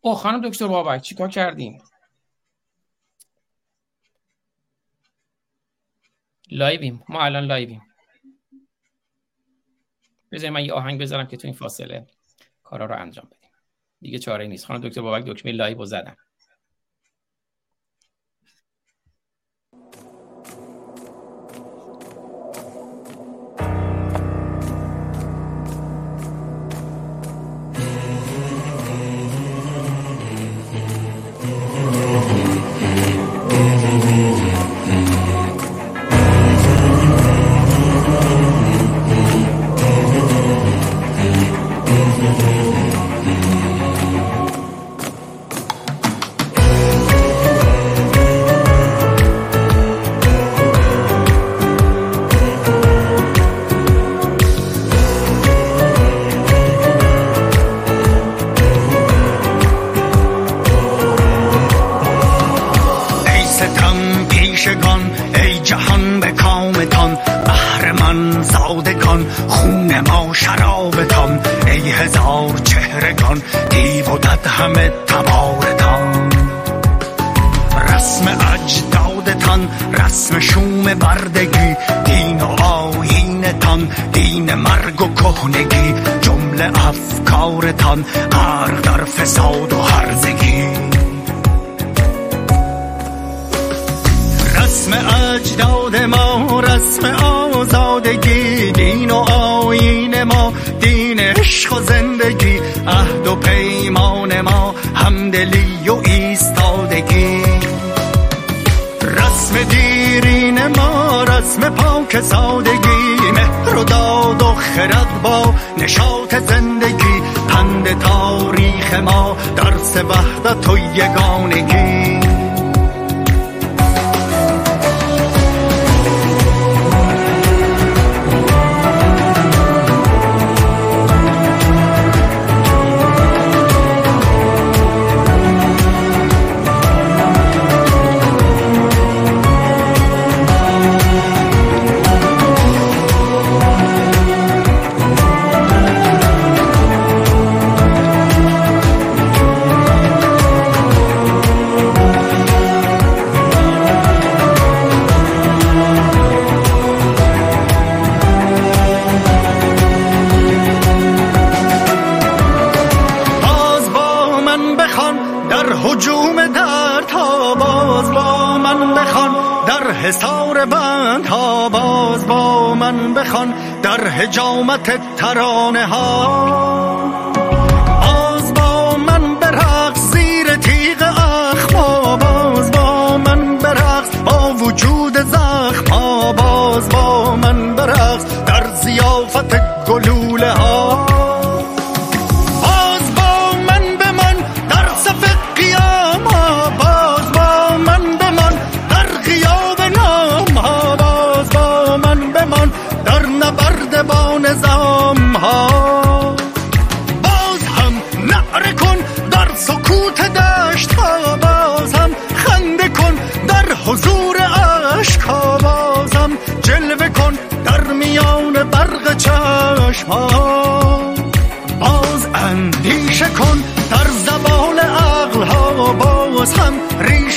او خانم دکتر بابک چیکار کردیم لایویم. ما الان لایویم. بذارید من یه آهنگ بذارم که تو این فاصله کارا رو انجام بدیم. دیگه چاره نیست. خانم دکتر بابک دکمه live رو زدم خرد با نشاط زندگی پند تاریخ ما درس وحدت و یگانگی. بخوان در حجوم دردها باز با من بخوان. در حسار بندها باز با من بخوان. در حجامت ترانه ها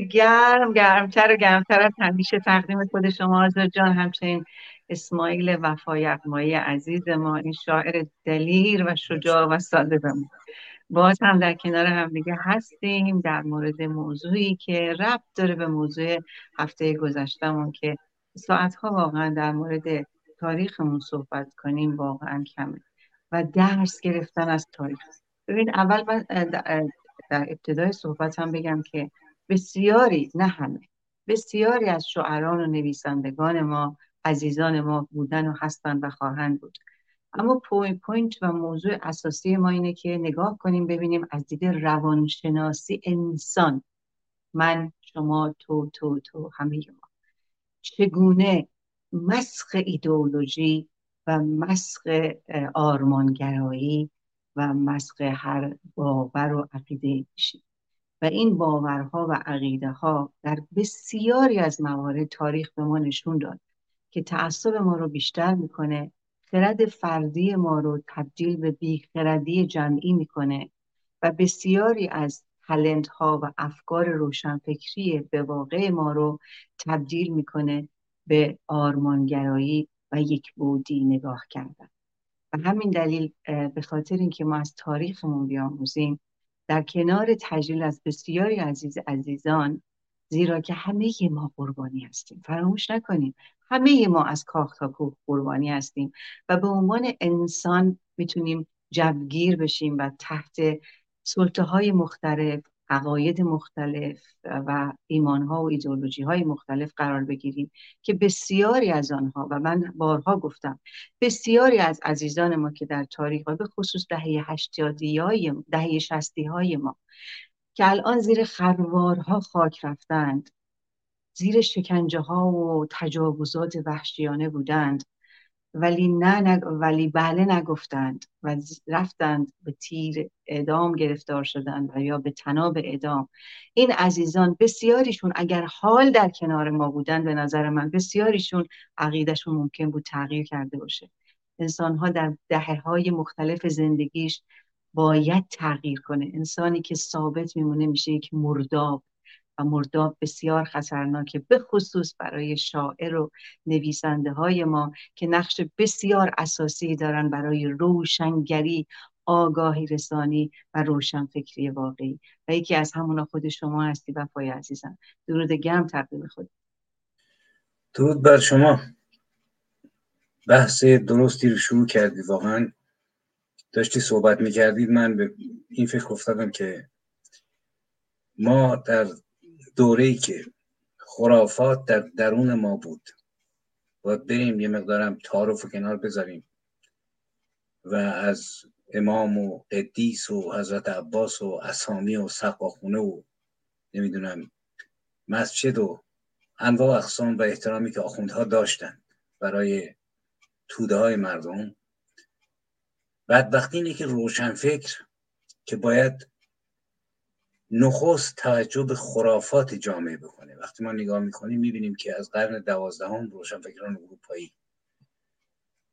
گرم گرمتر و گرمتر از همیشه تقدیم خود شما آزر جان. همچنین اسماعیل وفای اقمایی عزیز ما این شاعر دلیر و شجاع و ساده بمون باز هم در کنار هم دیگه هستیم در مورد موضوعی که ربط داره به موضوع هفته گذشتمون که ساعتها واقعا در مورد تاریخمون صحبت کنیم واقعا کمه و درس گرفتن از تاریخ. ببین اول من در ابتدای صحبتم بگم که بسیاری نه همه بسیاری از شعران و نویسندگان ما عزیزان ما بودن و هستند و خواهند بود. اما پوینت و موضوع اساسی ما اینه که نگاه کنیم ببینیم از دید روانشناسی انسان من شما تو تو تو همه ما چگونه مسخ ایدئولوژی و مسخ آرمانگرایی و مسخ هر باور و عقیده میشیم. و این باورها و عقیده ها در بسیاری از موارد تاریخ به ما نشون داد که تعصب ما رو بیشتر می‌کنه خرد فردی ما رو تبدیل به بیخردی جمعی می‌کنه و بسیاری از تلنت ها و افکار روشنفکری به واقع ما رو تبدیل می‌کنه به آرمانگرایی و یک بودی نگاه کردن. و همین دلیل به خاطر اینکه ما از تاریخمون بیاموزیم در کنار تجلیل از بسیاری عزیز عزیزان زیرا که همه ما قربانی هستیم. فراموش نکنیم همه ما از کاخ تا کوه قربانی هستیم و به عنوان انسان می‌تونیم جبگیر بشیم و تحت سلطه های مختلف عقاید مختلف و ایمانها و ایدولوژی های مختلف قرار بگیریم که بسیاری از آنها و من بارها گفتم بسیاری از عزیزان ما که در تاریخ و به خصوص دهه هشتادی های دهه شستی های ما که الان زیر خروارها خاک رفتند زیر شکنجه ها و تجاوزات وحشیانه بودند. ولی نه ولی بله نگفتند و رفتند به تیر اعدام گرفتار شدند و یا به تناب اعدام. این عزیزان بسیاریشون اگر حال در کنار ما بودند به نظر من بسیاریشون عقیدشون ممکن بود تغییر کرده باشه. انسان ها در دهه های مختلف زندگیش باید تغییر کنه. انسانی که ثابت میمونه میشه یک مرداب. و مرداب بسیار خطرناکه به خصوص برای شاعر و نویسنده های ما که نقش بسیار اساسی دارن برای روشنگری آگاهی رسانی و روشنفکری واقعی. و یکی از همونا خود شما هستی وفای عزیزم. درود گرم تقدیم خود. درود بر شما. بحث درستی رو شروع کردی واقعا. داشتی صحبت می‌کردید من به این فکر افتادم که ما در دوره ای که خرافات در درون ما بود باید بریم یه مقدارم تعارف و کنار بذاریم و از امام و قدیس و حضرت عباس و اسامی و سقاخونه و نمی‌دونم مسجد و انواع اقسام و احترامی که آخوندها داشتن برای توده های مردم. بدبختی اینه که روشنفکر که باید نخست توجه به خرافات جامعه بکنه. وقتی ما نگاه می‌کنیم می‌بینیم که از قرن دوازدهم روشنفکران اروپایی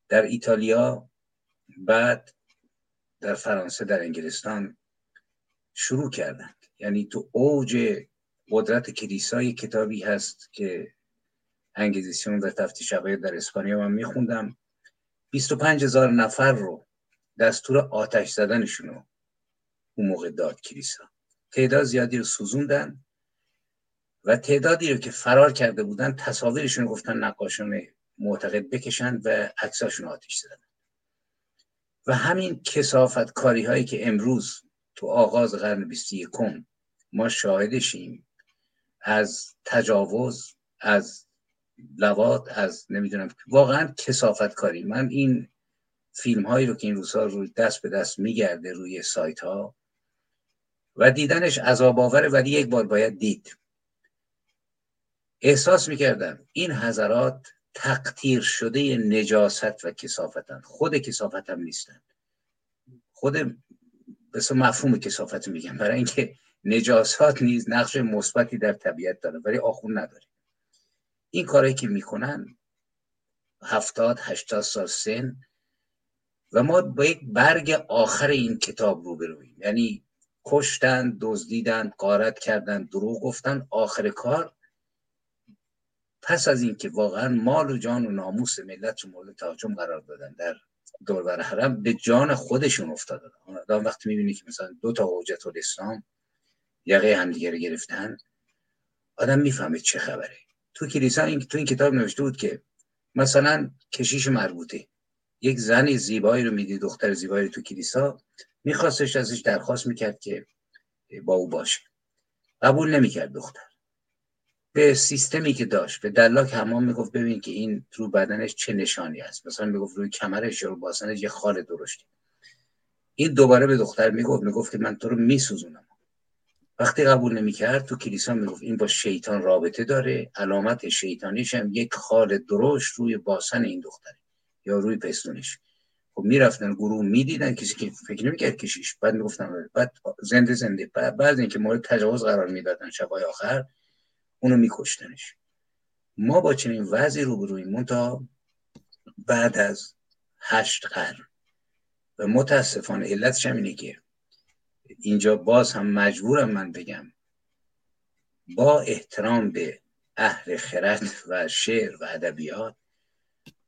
در ایتالیا بعد در فرانسه در انگلستان شروع کردند. یعنی تو اوج قدرت کلیسای کتابی هست که انگیزیسیون و تفتیش عقاید در اسپانیا من میخوندم. 25 هزار نفر رو دستور آتش زدنشون رو اون موقع داد کلیسا. تعداد زیادی رو سوزوندن و تعدادی رو که فرار کرده بودن تصاویرشون گفتن نقاشان معتقد بکشند و عکساشون آتیش زدن. و همین کسافت کاری هایی که امروز تو آغاز قرن 21 ما شاهدشیم از تجاوز از لوات از نمی‌دونم واقعا کسافت کاری. من این فیلم هایی رو که این روزها روی دست به دست میگرده روی سایت ها و دیدنش عذاب آوره ولی یک بار باید دید. احساس می‌کردم این حضرات تقطیر شده نجاست و کسافتن خود کسافت هم نیستن خود بس مفهوم کسافت میگم. برای اینکه نجاسات نیز نقش مثبتی در طبیعت داره ولی آخون نداره این کارهایی که می‌کنن هفتاد هشتاد سال سن و ما با یک برگ آخر این کتاب رو برویم یعنی کشتن دزدیدن قارت کردن دروغ گفتن آخر کار پس از اینکه واقعا مال و جان و ناموس ملت رو مورد تهاجم قرار دادن در دوربر حرم به جان خودشون افتادن. آدم وقتی می‌بینی که مثلا دو تا حجت الاسلام یقه همدیگه گرفتن آدم می‌فهمه چه خبره. تو کلیسا این تو این کتاب نوشته بود که مثلا کشیش مربوطه. یک زن زیبایی رو میدی دختر زیبایی رو تو کلیسا. میخواستش ازش درخواست می‌کرد که با او باشه. قبول نمی‌کرد دختر. به سیستمی که داشت به دلاک حمام می‌گفت ببین که این رو بدنش چه نشانی است مثلا می‌گفت روی کمرش یا رو باسنش یه خال درشتی. این دوباره به دختر می‌گفت می‌گفت که من تو رو میسوزونم. وقتی قبول نمی‌کرد تو کلیسا می‌گفت این با شیطان رابطه داره علامت شیطانیش هم یک خال درشت روی باسن این دختره یا روی پستونش خب می‌رفتن گروه می‌دیدن کسی که فکر نمی‌کرد کشیش بعد می‌گفتن بعد زنده زنده. بعد بعد اینکه مورد تجاوز قرار می‌دادن شبای آخر اونو میکشتنش. ما با چنین وضعی روبرویم تا بعد از هشت قرن. و متاسفانه علتش هم اینه که اینجا باز هم مجبورم من بگم با احترام به اهل خرد و شعر و ادبیات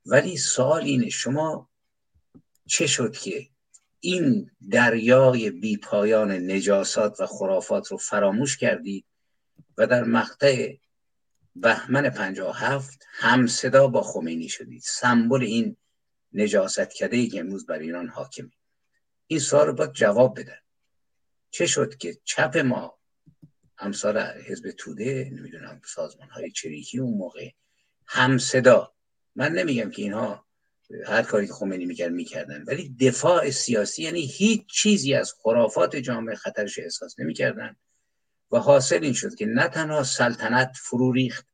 ولی سوال اینه شما چه شد که این دریای بی پایان نجاسات و خرافات رو فراموش کردید و در مقطع بهمن 57 هم صدا با خمینی شدید سمبل این نجاست کده که امروز بر ایران حاکمه. این سوال رو باید جواب بدن چه شد که چپ ما همسال حزب توده نمی‌دونم سازمان های چریکی اون موقع هم صدا. من نمیگم که اینها هر کاری که خمینی می‌کرد می‌کردن. ولی دفاع سیاسی یعنی هیچ چیزی از خرافات جامعه خطرش احساس نمی‌کردن. و حاصل این شد که نه تنها سلطنت فرو ریخت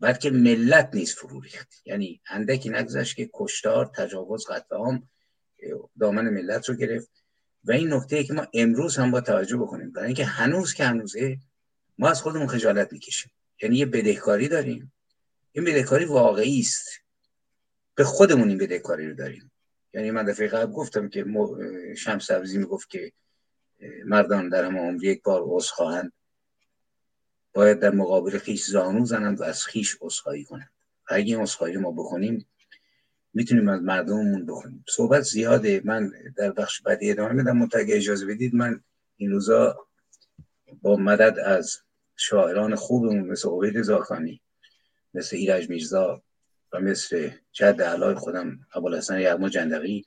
بلکه ملت نیز فرو ریخت. یعنی اندکی نگذشت که کشتار تجاوز قتل عام دامن ملت رو گرفت. و این نکته که ما امروز هم با توجه بکنیم برای اینکه هنوز که هنوزه ما از خودمون خجالت می‌کشیم. یعنی یه بدهکاری داریم. این بدهکاری واقعی است. به خودمون این بدهکاری رو داریم. یعنی من دفعه قبل گفتم که شمس سبزی می‌گفت که مردان در همه عمر یک بار عذر خواهند. باید در مقابل خیش زانو زنند و از خیش عذرخواهی کنند. و اگه این ما بکنیم می‌تونیم از مردممون بخونیم. صحبت زیاده. من در بخش بعدی ادامه میدم. منتها اجازه بدید من این روزا با مدد از شاعران خوبمون مثل عبید زاکانی مثل ایرج میرزا و مثل جد علای خودم ابوالحسن یغما جندقی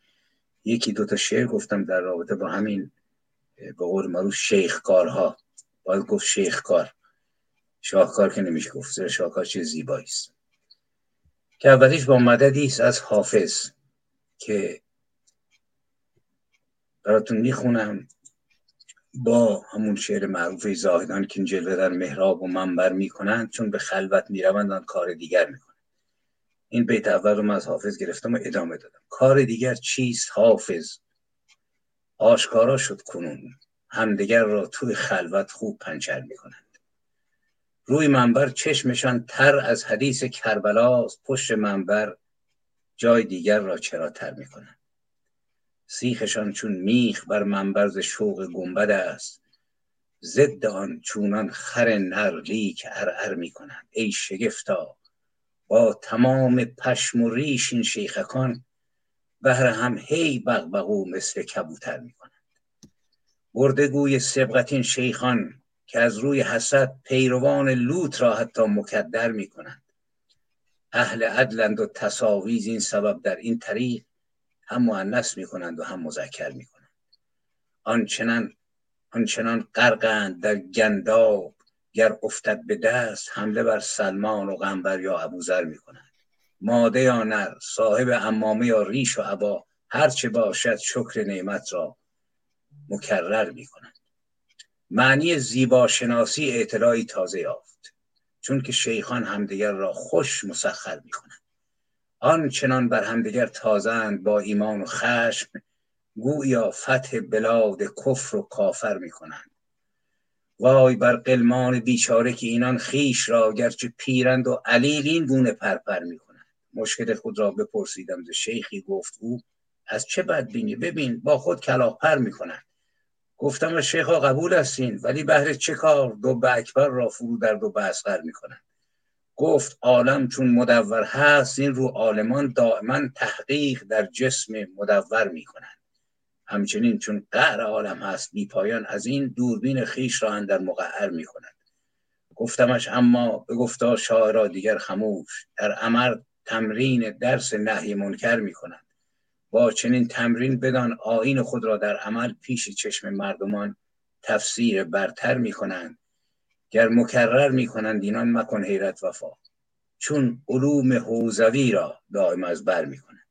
یکی دوتا شعر گفتم در رابطه با همین به قول معروف شیخکارها. باید گفت شیخکار. شاهکار که نمیشه گفت شاهکار چه زیبایی است. که اولیش با مددی است از حافظ که براتون می‌خونم با همون شعر معروف زاهدان که جلوه در محراب و منبر می‌کنند چون به خلوت می‌روند کار دیگر می‌کنند این بیت اول رو من از حافظ گرفتم و ادامه دادم. کار دیگر چیست حافظ؟ آشکارا شد کنون. همدیگر را توی خلوت خوب پنچر می‌کنند. روی منبر چشمشان تر از حدیث کربلاست. پشت منبر جای دیگر را چرا تر می‌کنند. سیخشان چون میخ بر منبر ز شوق گنبد است. ضد آن چونان خر نر لیک ارعر می‌کنند. ای شگفتا با تمام پشم و ریش این شیخکان بهر هم هی بغبغو مثل کبوتر می‌کنند. برده گوی سبقت شیخان که از روی حسد پیروان لوط را حتی مکدر می کنند اهل عدلند و تصاویز این سبب در این طریق هم معنس می کنند و هم مذکر می کنند آنچنان آنچنان غرقند در گنداب گر افتد به دست حمله بر سلمان و غنبر یا ابوذر می کنند ماده یا نر صاحب امامه یا ریش و عبا هرچه باشد شکر نعمت را مکرر می کنند معنی زیبا شناسی اطلاعی تازه یافت چون که شیخان همدیگر را خوش مسخر می کنند آن چنان بر همدیگر تازند با ایمان و خشم گویا فتح بلاد کفر و کافر می کنند وای بر قلمان بیچاره که اینان خیش را گرچه پیرند و علیل این گونه پرپر می کنند مشکل خود را بپرسیدم ز شیخی گفت او از چه بدبینی؟ ببین با خود کلاهپر می کنند گفتم شیخا قبول هستین ولی بهر چه کار؟ دو اکبر را فرو در دو اصغر می‌کنن گفت عالم چون مدور هست این رو عالمان دائما تحقیق در جسم مدور می‌کنند. همچنین چون قهر عالم هست بی پایان از این دوربین خیش را اندر مقعر می‌کنند گفتمش اما به گفتا شاعرا دیگر خموش در امر تمرین درس نهی منکر می‌کنند با چنین تمرین بدان آین خود را در عمل پیش چشم مردمان تفسیر برتر می کنند. گر مکرر می‌کنند اینان مکن حیرت وفا. چون علوم حوزوی را دائم از بر می‌کنند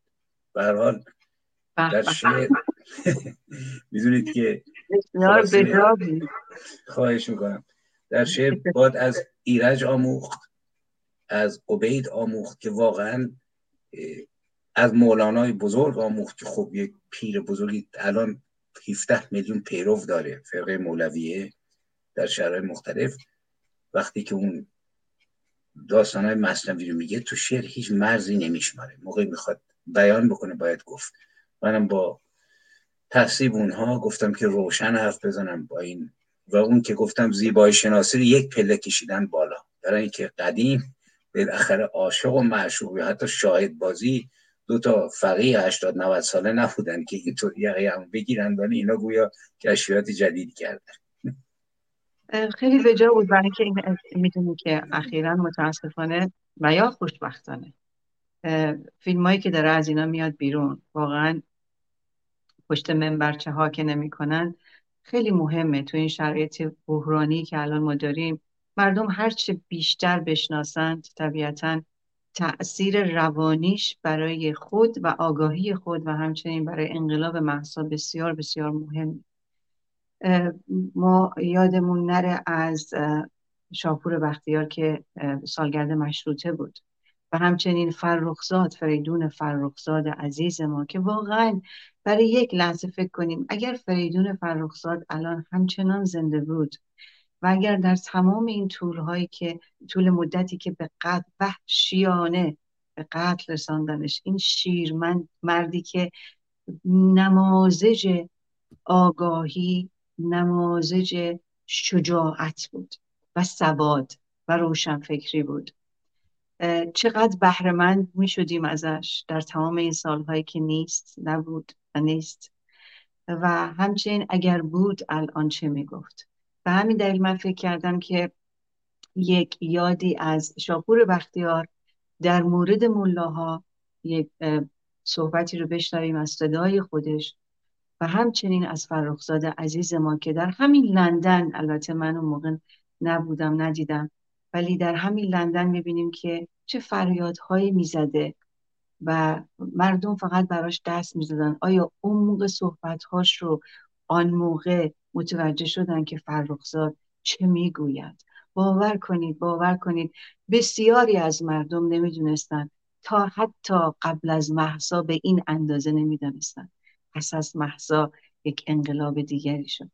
به هر حال در شعر می‌دونید که خواهش می‌کنم. در شعر باید از ایرج آموخت از عبید آموخت که واقعا از مولانای بزرگ آموخت که خب یک پیر بزرگی الان 17 میلیون پیرو داره فرقه مولویه در شهرهای مختلف. وقتی که اون داستانهای مصنوی رو میگه تو شعر هیچ مرزی نمیشماره. موقعی می‌خواد بیان بکنه باید گفت. منم با تصیب اونها گفتم که روشن حرف بزنم با این. و اون که گفتم زیبای شناسی رو یک پله کشیدن بالا. برای اینکه قدیم بالاخره عاشق و معشوق یا حتی شاهد بازی دو تا فقیه 80 90 ساله نبودن که اینطور یقه هم بگیرن ولی اینا گویا کشفیات جدید کردن. خیلی وجا بود برای که این می‌دونی که اخیرا متاسفانه و یا خوشبختانه فیلم هایی که داره از اینا میاد بیرون واقعا پشت منبرچه ها که نمی‌کنن خیلی مهمه. تو این شرایط بحرانی که الان ما داریم مردم هرچه بیشتر بشناسند طبیعتا تأثیر روانیش برای خود و آگاهی خود و همچنین برای انقلاب محسا بسیار بسیار مهم. ما یادمون نره از شاپور بختیار که سالگرد مشروطه بود و همچنین فرخزاد فریدون فرخزاد عزیز ما که واقعا برای یک لحظه فکر کنیم. اگر فریدون فرخزاد الان همچنان زنده بود و اگر در تمام این طولهایی که طول مدتی که به قتل وحشیانه به قتل رساندنش این شیرمند مردی که نمازج آگاهی نمازج شجاعت بود و سواد و روشنفکری بود. چقدر بهرهمند می شدیم ازش در تمام این سالهایی که نیست نبود. نیست. و همچنین اگر بود الان چه می گفت به همین دلیل من فکر کردم که یک یادی از شاپور بختیار در مورد ملاها یک صحبتی رو بشنویم از صدای خودش و همچنین از فرخزاد عزیز ما که در همین لندن البته من اون موقع نبودم ندیدم ولی در همین لندن می‌بینیم که چه فریادهایی می‌زده. و مردم فقط براش دست می‌زدن. آیا موقع صحبتهاش رو آن موقع متوجه شدن که فرخزاد چه می‌گوید؟ باور کنید باور کنید. بسیاری از مردم نمی‌دونستن. تا حتی قبل از محسا به این اندازه نمی‌دانستن. پس از یک انقلاب دیگری شد.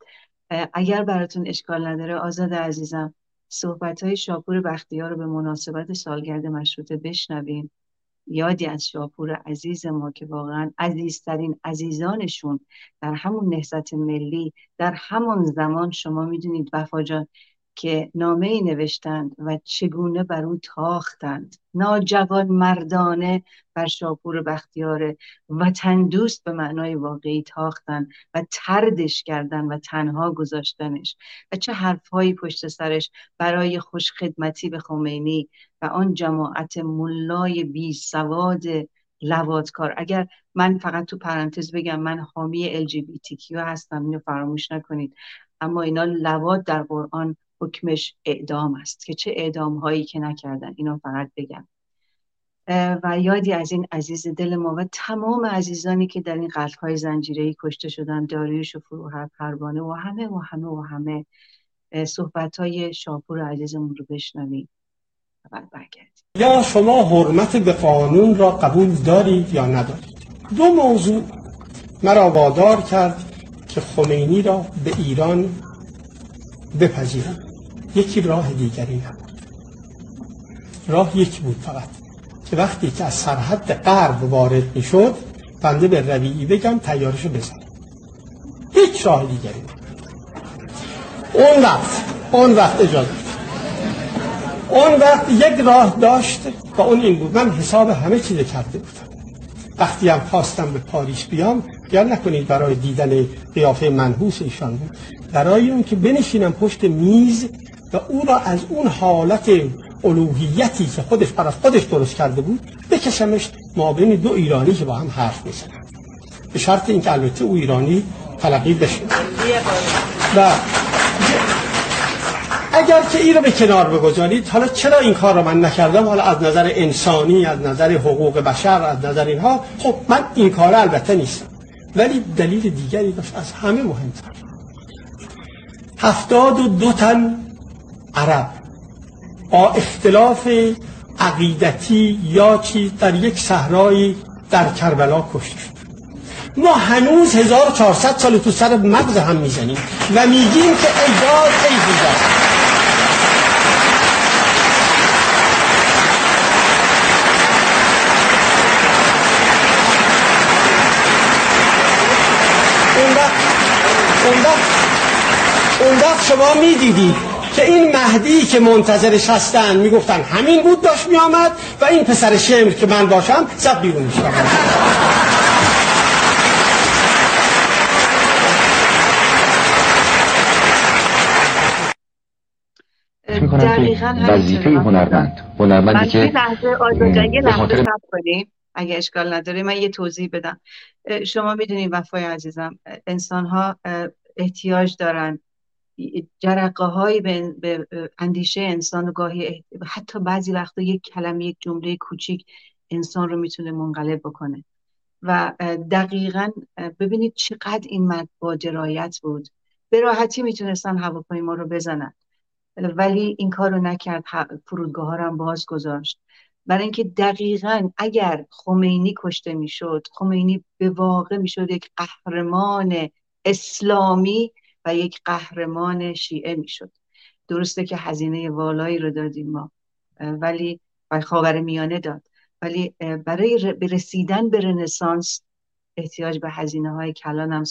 اگر براتون اشکال نداره آزاد عزیزم صحبت های شاپور بختیار رو به مناسبت سالگرد مشروطه بشنویم یادی از شاپور عزیز ما که واقعا عزیزترین عزیزانشون در همون نهضت ملی در همون زمان شما می‌دونید وفا جان که نامه ای نوشتند و چگونه بر او تاختند. ناجوان مردانه بر شاپور بختیار وطن دوست به معنای واقعی تاختند و تردش کردن و تنها گذاشتنش. و چه حرفهایی پشت سرش برای خوش خدمتی به خمینی و آن جماعت ملای بی سواد لوادکار. اگر من فقط تو پرانتز بگم من حامی LGBTQ هستم اینو فراموش نکنید. اما اینا لواد در قرآن حکمش اعدام است که چه اعدام هایی که نکردن اینا فقط بگم. و یادی از این عزیز دل ما و تمام عزیزانی که در این قتل های زنجیره کشته شدن داریوش و فروهر پروانه و همه و همه و همه. صحبت های شاپور عزیزمون رو بشنویم. و بعد برگردیم. یا شما حرمت به قانون را قبول دارید یا ندارید؟ دو موضوع مرا وادار کرد که خمینی را به ایران بپذیرم. یکی راه دیگری نبود. راه یک بود فقط که وقتی که از سرحد غرب وارد می‌شد بنده به رویی بگم تیارشو بزن. هیچ راه دیگری اون وقت اون وقت اجازه اون وقت یک راه داشت و اون این بود. من حساب همه چیز کرده بودم. وقتی هم خواستم به پاریس بیام یا نکنید برای دیدن قیافه منحوس ایشان بود. برای اون که بنشینم پشت میز و او را از اون حالت الوهیتی که خودش برای خودش درست کرده بود بکشمش مابین دو ایرانی که با هم حرف می‌زنن. به شرط اینکه البته او ایرانی تلقی بشه. و اگر که این به کنار بگذارید حالا چرا این کار رو من نکردم؟ حالا از نظر انسانی از نظر حقوق بشر از نظر اینها خب من این کار البته نیستم. ولی دلیل دیگری داشت از همه مهمتر. هفتاد و دو تن عرب. با اختلاف عقیدتی یا چیز در یک صحرایی در کربلا کشته ما هنوز 1400 سال تو سر مغز هم می‌زنیم و میگیم که ای داد ای اون وقت شما می‌دیدید که این مهدی که منتظرش هستن می‌گفتن همین بود داشت میآمد و این پسر شمر که من باشم زب بیرون میشم دقیقا وظیفه هنرمند. هنرمندی که لحظه کنیم اگه اشکال نداره من یه توضیح بدم. شما می‌دونید وفای عزیزم انسان ها احتیاج دارن جرقه های به اندیشه انسان و گاهی حتی بعضی وقتا یک کلمه یک جمله کوچیک انسان رو می‌تونه منقلب بکنه. و دقیقا ببینید چقدر این مرد با درایت بود. به راحتی می‌تونستن هواپیما رو بزنن. ولی این کار رو نکرد. فرودگاه ها هم باز گذاشت. برای اینکه دقیقا اگر خمینی کشته می‌شد خمینی به واقع می‌شد یک قهرمان اسلامی و یک قهرمان شیعه می‌شد. درسته که هزینه والایی رو دادیم ما ولی و خاور میانه داد. ولی برای رسیدن به رنسانس احتیاج به هزینه های کلان هم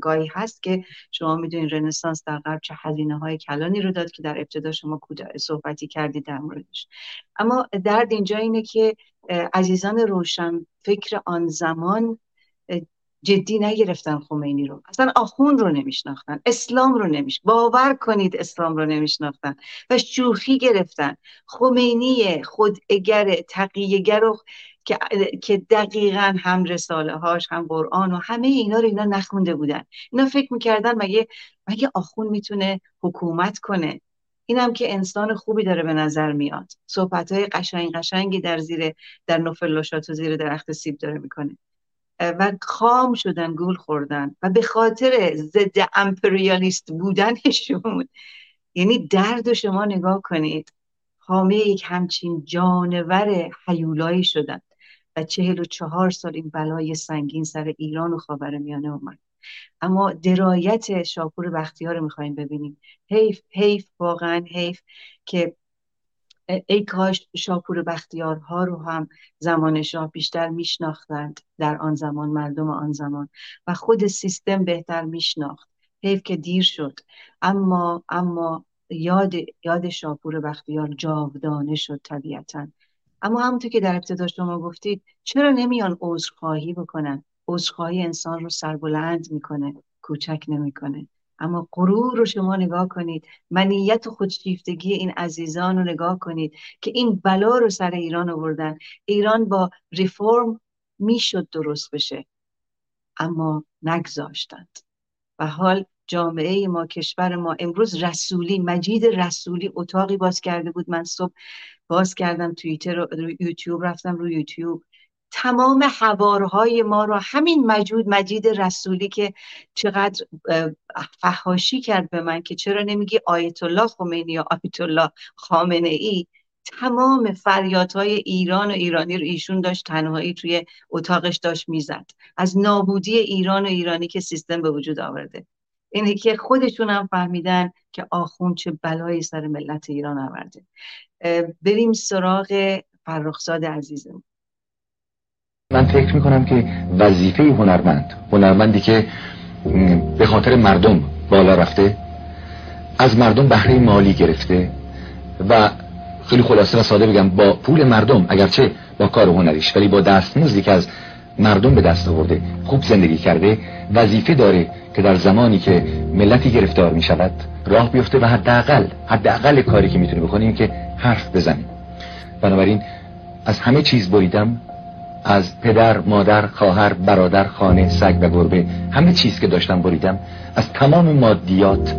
گاهی هست که شما می‌دونید رنسانس در غرب چه هزینه های کلانی رو داد که در ابتدا شما صحبتی کردید در موردش. اما درد اینجا اینه که عزیزان روشن فکر آن زمان جدی نگرفتن خمینی رو. اصلا آخون رو نمیشناختن اسلام رو نمیش باور کنید اسلام رو نمیشناختن. و شوخی گرفتن. خمینی خود اگر رو که, که دقیقا هم رساله هاش هم قرآن و همه اینا رو اینا نخونده بودن. اینا فکر می‌کردن مگه مگه آخون می‌تونه حکومت کنه؟ اینم که انسان خوبی داره به نظر میاد. صحبت های قشنگ قشنگی در زیر در نوفلاشات و زیر درخت سیب داره می‌کنه. و خام شدن گول خوردن. و به خاطر ضد امپریالیست بودنشون. یعنی درد شما نگاه کنید. حامه یک همچین جانور حیولایی شدن. و چهل و چهار سال این بلای سنگین سر ایران و خاور میانه اومد. اما درایت شاپور بختیار رو می‌خوایم ببینیم. حیف حیف واقعا حیف که ای کاش شاپور بختیارها رو هم زمان شاه بیشتر میشناختند در آن زمان مردم آن زمان و خود سیستم بهتر میشناخت. حیف که دیر شد. اما اما یاد یاد شاپور بختیار جاودانه شد طبیعتا. اما همونطور که در ابتدا شما گفتید چرا نمیان عذرخواهی بکنن؟ عذرخواهی انسان رو سربلند می‌کنه کوچک نمی‌کنه. اما غرور رو شما نگاه کنید. منیت و خودشیفتگی این عزیزان رو نگاه کنید که این بلا رو سر ایران آوردن. ایران با ریفرم می‌شد درست بشه اما نگذاشتند. و حال جامعه ما کشور ما امروز رسولی مجید رسولی اتاقی باز کرده بود. من صبح باز کردم توییتر رو یوتیوب رفتم رو یوتیوب تمام حوارهای ما رو همین مجود مجید رسولی که چقدر فهاشی کرد به من که چرا نمیگی آیت الله خمینی یا آیت الله خامنه ای تمام فریادهای ایران و ایرانی رو ایشون داشت تنهایی توی اتاقش داشت می‌زد. از نابودی ایران و ایرانی که سیستم به وجود آورده. اینه که خودشون هم فهمیدن که آخون چه بلایی سر ملت ایران آورده. بریم سراغ فرخزاد عزیزم من فکر می‌کنم که وظیفه هنرمند هنرمندی که به خاطر مردم بالا رفته از مردم بهره مالی گرفته و خیلی خلاصه و ساده بگم با پول مردم اگرچه با کار هنریش ولی با دستمزدی که از مردم به دست آورده خوب زندگی کرده وظیفه داره که در زمانی که ملتی گرفتار می شود راه بیفته و حداقل حداقل کاری که می‌تونه بکنیم که حرف بزنیم. بنابراین از همه چیز بریدم. از پدر، مادر، خواهر، برادر، خانه، سگ و گربه همه چیز که داشتم بریدم از تمام مادیات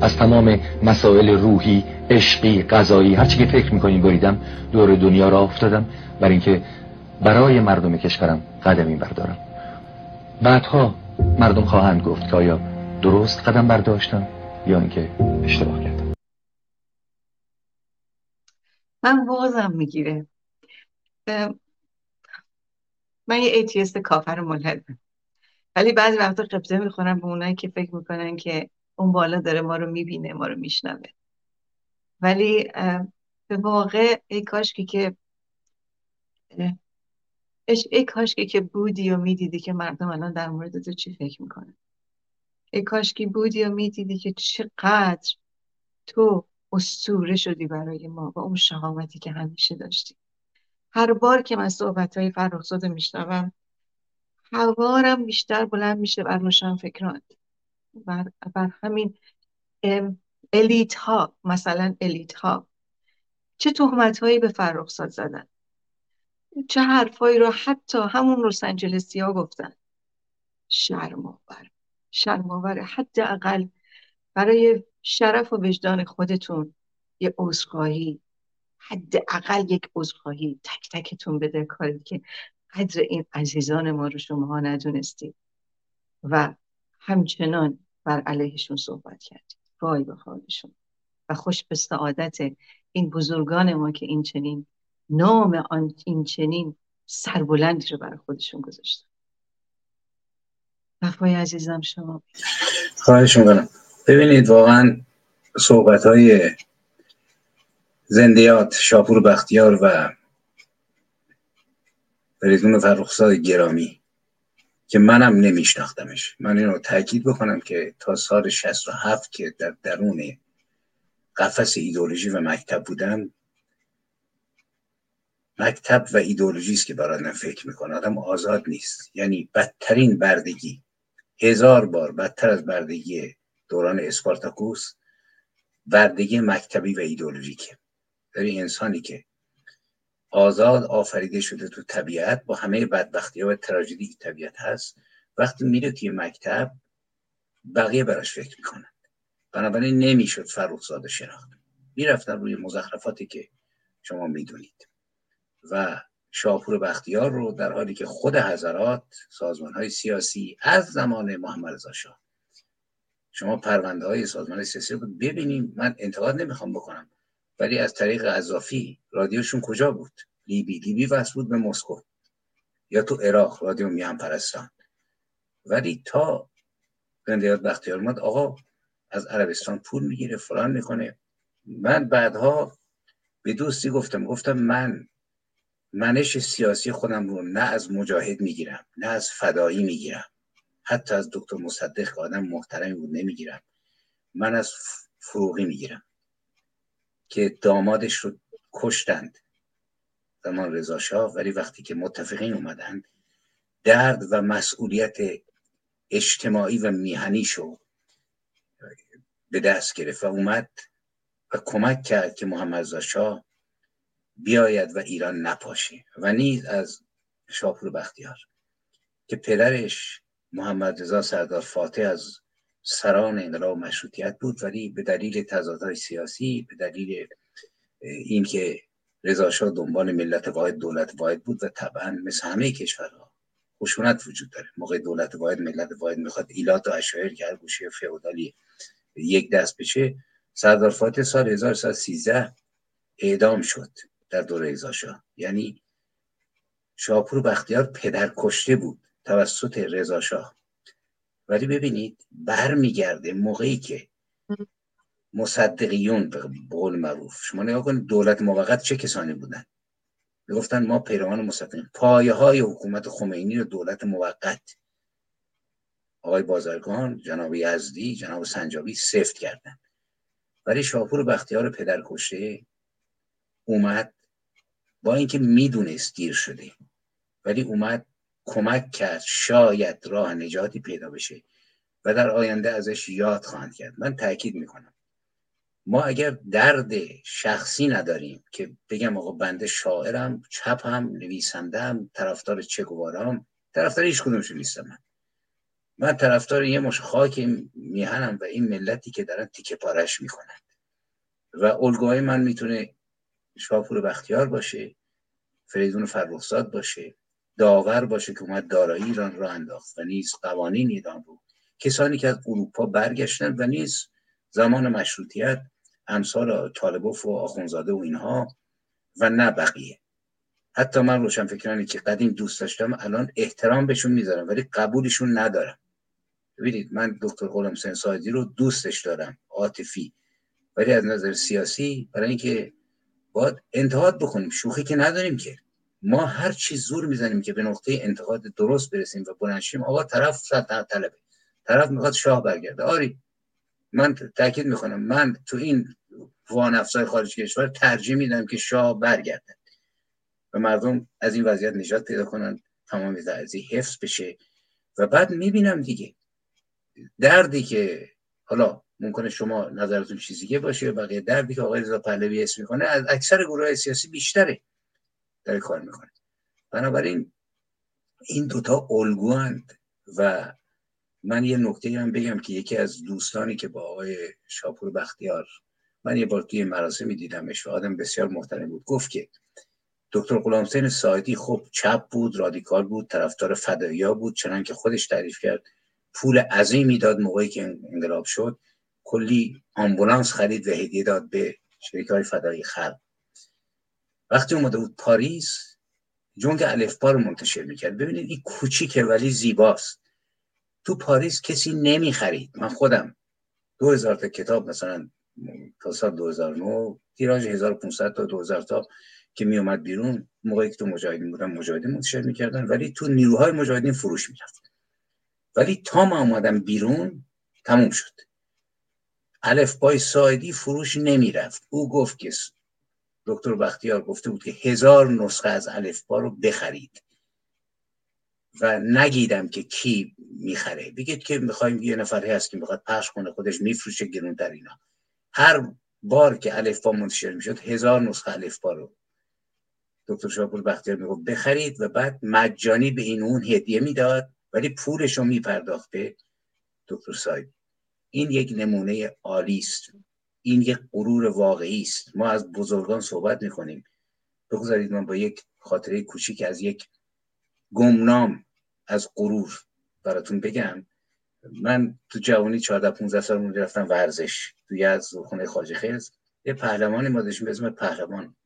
از تمام مسائل روحی عشقی غذایی هر چی که فکر می‌کنیم بریدم دور دنیا را افتادم. برای اینکه برای مردم کشورم قدمی بردارم. بعدها مردم خواهند گفت که آیا درست قدم برداشتم یا اینکه اشتباه کردم؟ من بازم می‌گیره من یه ایتیست کافر ملحدم ولی بعضی وقتا قبضه می‌خورم به اونایی که فکر می‌کنن که اون بالا داره ما رو می‌بینه ما رو میشنوه. ولی به واقع ای کاش که ای کاش که بودی و می‌دیدی که مردم الان در مورد تو چی فکر می‌کنن؟ ای کاش که بودی و می‌دیدی که چقدر تو استوره شدی برای ما با اون شهامتی که همیشه داشتی. هر بار که من صحبت های فرخزاده میشنوم هوارم بیشتر بلند میشه بر روشن فکران بر, بر همین الیت ها مثلا الیت ها چه تهمت هایی به فرخزاد زدن؟ چه حرفایی رو حتی همون روسنجلسی ها گفتن؟ شرماور شرماور حداقل برای شرف و وجدان خودتون یه عذرخواهی حداقل یک عذرخواهی تک تکتون بده کاری که قدر این عزیزان ما رو شما ندونستید. و همچنان بر علیهشون صحبت کردید. وای به حالشون. و خوش به سعادت این بزرگان ما که این چنین نام آن این چنین سربلندی رو برای خودشون گذاشتن. وفای عزیزم شما. خواهش می‌کنم. ببینید واقعا صحبت های زندیات شاپور بختیار و فریدون فرخزاد گرامی که منم نمیشناختمش. من این رو تاکید بکنم که تا سال 67 که در درون قفس ایدولوژی و مکتب بودم مکتب و ایدولوژی است که برای فکر می‌کنه. آدم آزاد نیست. یعنی بدترین بردگی هزار بار بدتر از بردگی دوران اسپارتاکوس بردگی مکتبی و ایدولوژیکه داری انسانی که آزاد آفریده شده تو طبیعت با همه بدبختی و تراژدی که طبیعت هست وقتی میره توی مکتب بقیه براش فکر می‌کنن. بنابراین نمی‌شد فروخزاده شناخت. می‌رفتن روی مزخرفاتی که شما می‌دونید. و شاپور بختیار رو در حالی که خود حضرات سازمان های سیاسی از زمان محمد رضا شاه شما پرونده های سازمان سیاسی رو ببینیم. من انتقاد نمی‌خوام بکنم. ولی از طریق اضافی رادیوشون کجا بود؟ لیبی لیبی وصل بود به مسکو. یا تو عراق رادیو میهم پرستان. ولی تا زندیات بختیار اومد آقا از عربستان پول می‌گیره فلان می‌کنه. من بعدها به دوستی گفتم گفتم من منش سیاسی خودم رو نه از مجاهد می‌گیرم نه از فدایی می‌گیرم. حتی از دکتر مصدق آدم محترمی بود نمی‌گیرم. من از فروغی می‌گیرم. که دامادش رو کشتند. زمان رضا شاه ولی وقتی که متفقین اومدن درد و مسئولیت اجتماعی و میهنیشو به دست گرفت و اومد و کمک کرد که محمد رضا شاه بیاید و ایران نپاشه و نیز از شاپور بختیار که پدرش محمد رضا سردار فاتح از سران انقلاب مشروطیت بود ولی به دلیل تضادهای سیاسی به دلیل اینکه رضا شاه دنبال ملت واحد دولت واحد بود و طبعا مثل همه کشورها خشونت وجود داره. موقع دولت واحد ملت واحد می‌خواد ایلات و اشایر که هر گوشه فئودالی یک دست بشه سردار فاتح سال 1313 اعدام شد در دوره رضا شاه. یعنی شاپور بختیار پدر کشته بود توسط رضا شاه. ولی ببینید برمیگرده موقعی که مصدقیون به قول معروف شما نگاه کنید دولت موقت چه کسانی بودن؟ گفتن ما پیروان مصدقین پایه های حکومت خمینی و دولت موقت. آقای بازرگان جناب یزدی جناب سنجابی سفت کردن. ولی شاپور بختیار پدر کشته اومد با اینکه می‌دونست دیر شده. ولی اومد کمک کرد شاید راه نجاتی پیدا بشه و در آینده ازش یاد خواهند کرد. من تاکید می‌کنم. ما اگر درد شخصی نداریم که بگم آقا بنده شاعرم چپم نویسندم طرفدار چگوارام طرفدار هیچ کدومشون نیستم من. من طرفدار یه مش خاک میهنم و این ملتی که دارن تیکه پارش می‌کنن و الگوهای من می‌تونه شاپور بختیار باشه فریدون فرخزاد باشه داور باشه که اومد دارایی ایران را انداخت و نیز قوانین ایران رو. کسانی که از اروپا برگشتن و نیز زمان مشروطیت امثال طالبوف و آخونزاده و اینها و نه بقیه. حتی من روشن فکرانی که قدیم دوست داشتم الان احترام بهشون می‌ذارم ولی قبولشون ندارم. ببینید من دکتر غلام سنسایدی رو دوستش دارم عاطفی. ولی از نظر سیاسی برای اینکه باید انتقاد بکنیم. شوخی که نداریم که. ما هر چیز زور می‌زنیم که به نقطه انتقاد درست برسیم و بلنشیم آقا طرف سلطنت طلبه. طرف می‌خواد شاه برگرده. آری من تاکید می‌کنم. من تو این وان افزای خارج کشور ترجیح میدم که شاه برگرده و مردم از این وضعیت نجات پیدا کنن تمام زعزی حفظ بشه. و بعد می‌بینم دیگه دردی که حالا ممکنه شما نظرتون چیزی که باشه و بقیه دردی که آقای رضا پهلوی اسم می‌کنه از اکثر گروه سیاسی بیشتره. داره کار می‌کنه. بنابراین این دوتا الگوند و من یه نکته هم بگم که یکی از دوستانی که با آقای شاپور بختیار من یه بار توی مراسمی دیدمش و آدم بسیار محترم بود گفت که دکتر غلام حسین ساعدی خب چپ بود رادیکال بود طرفدار فداییا بود چنان که خودش تعریف کرد پول عظیمی داد موقعی که انقلاب شد کلی آمبولانس خرید و هدیه داد به چریک های فدایی خلق وقتی اومده بود پاریس جنگ الفبا رو منتشر می‌کرد. ببینید این کوچیکه ولی زیباست. تو پاریس کسی نمی‌خرید. من خودم دو هزار تا کتاب مثلا تا سال 2009 تیراژ 1500 تا 2000 تا که می اومد بیرون موقعی که تو مجاهدین بودن مجاهدین منتشر می‌کردن. ولی تو نیروهای مجاهدین فروش می‌رفت. ولی تا ما اومدم بیرون تموم شد. الف بای سایدی فروش نمی‌رفت. او گفت که دکتر بختیار گفته بود که هزار نسخه از الفبا رو بخرید. و نگیدم که کی می‌خره. بگید که می‌خوایم یه نفری هست که می‌خواد پخش کنه خودش میفروشه گرون در اینا. هر بار که الفبا منتشر می‌شد هزار نسخه الفبا رو دکتر شاپور بختیار می‌گفت بخرید و بعد مجانی به این اون هدیه می‌داد ولی پولش رو میپرداخت دکتر ساید. این یک نمونه عالی است. این یک غرور واقعی است. ما از بزرگان صحبت می‌کنیم. بگذارید من با یک خاطره کوچیک از یک گمنام از غرور براتون بگم. من تو جوانی 14 15 سال رفتم ورزش توی از خونه خواجه خیز. یه پهلوانی ما داشتیم به اسم پهلوان.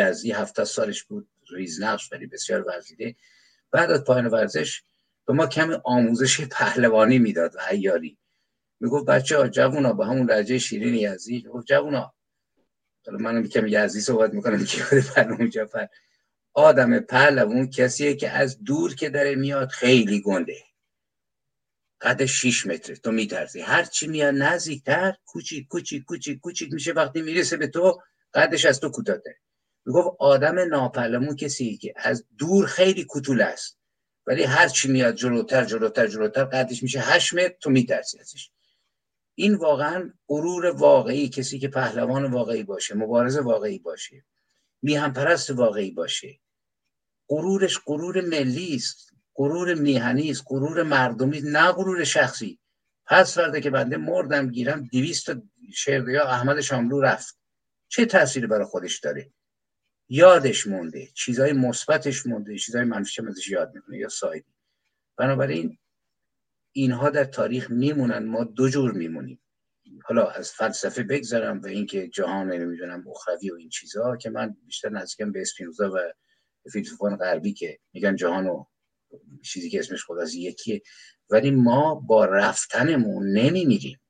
از یه هفته سالش بود ریزنقش ولی بسیار ورزیده. بعد از پایان ورزش به ما کمی آموزش پهلوانی می‌داد و عیاری. می‌گفت بچه ها جوونا با همون لحجه شیرین یزدی گفت جوونا حالا منم کم یزدی صحبت می‌کنم که خود جعفر. آدم پهلوان کسیه که از دور که داره میاد خیلی گنده. قد 6 متره. تو میترسی. هر چی میاد نزدیکتر کوچیک کوچیک کوچیک کوچیک میشه. وقتی می‌رسه به تو قدش از تو کوتاهه می‌گفت آدم ناپهلوان کسی که از دور خیلی کوتول است. ولی هر چی میاد جلوتر جلوتر جلوتر قدش میشه 8 متر تو میترسی ازش. این واقعا غرور واقعی کسی که پهلوان واقعی باشه مبارز واقعی باشه میهم پرست واقعی باشه غرورش غرور ملی است غرور میهنی است غرور مردمی نه غرور شخصی. پس فرده که بنده مردم گیرم دویست یا احمد شاملو رفت. چه تأثیری برای خودش داره؟ یادش مونده چیزای مثبتش مونده چیزای منفیش ازش یاد می‌کنه یا سایدی بنابراین اینها در تاریخ میمونن ما دو جور میمونیم. حالا از فلسفه بگذرم و اینکه جهان نمی‌دونم اخروی و این چیزها که من بیشتر نزدیکم به اسپینوزا و فیلسوفان غربی که میگن جهان و چیزی که اسمش خود از یکیه. ولی ما با رفتنمون نمیمیریم.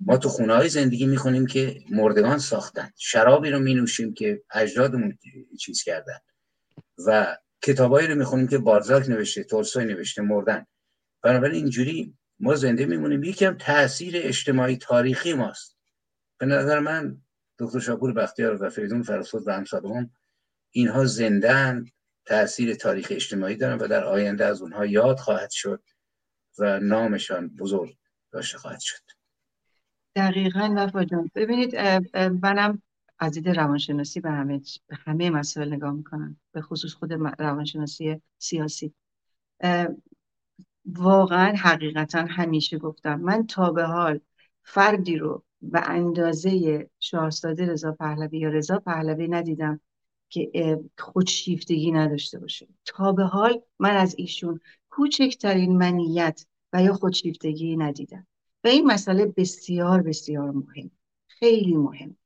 ما تو خونه های زندگی می‌کنیم که مردگان ساختن. شرابی رو مینوشیم که اجدادمون چیز کردن. و کتابایی رو می‌خونیم که بارزاک نوشته تولستوی نوشته مردن. بنابراین اینجوری ما زنده میمونیم. یکم تاثیر اجتماعی تاریخی ماست. به نظر من دکتر شاپور بختیار و فریدون فرسود و همسالهم اینها زندن تاثیر تاریخ اجتماعی دارن و در آینده از اونها یاد خواهد شد و نامشان بزرگ داشته خواهد شد. دقیقا وفا جان. ببینید منم از دید روانشناسی به همه به همه مسائل نگاه می‌کنم به خصوص خود روانشناسی سیاسی. واقعا حقیقتا همیشه گفتم. من تا به حال فردی رو به اندازه شاهزاده رضا پهلوی یا رضا پهلوی ندیدم که خودشیفتگی نداشته باشه. تا به حال من از ایشون کوچکترین منیت و یا خودشیفتگی ندیدم. و این مسئله بسیار بسیار مهم. خیلی مهم.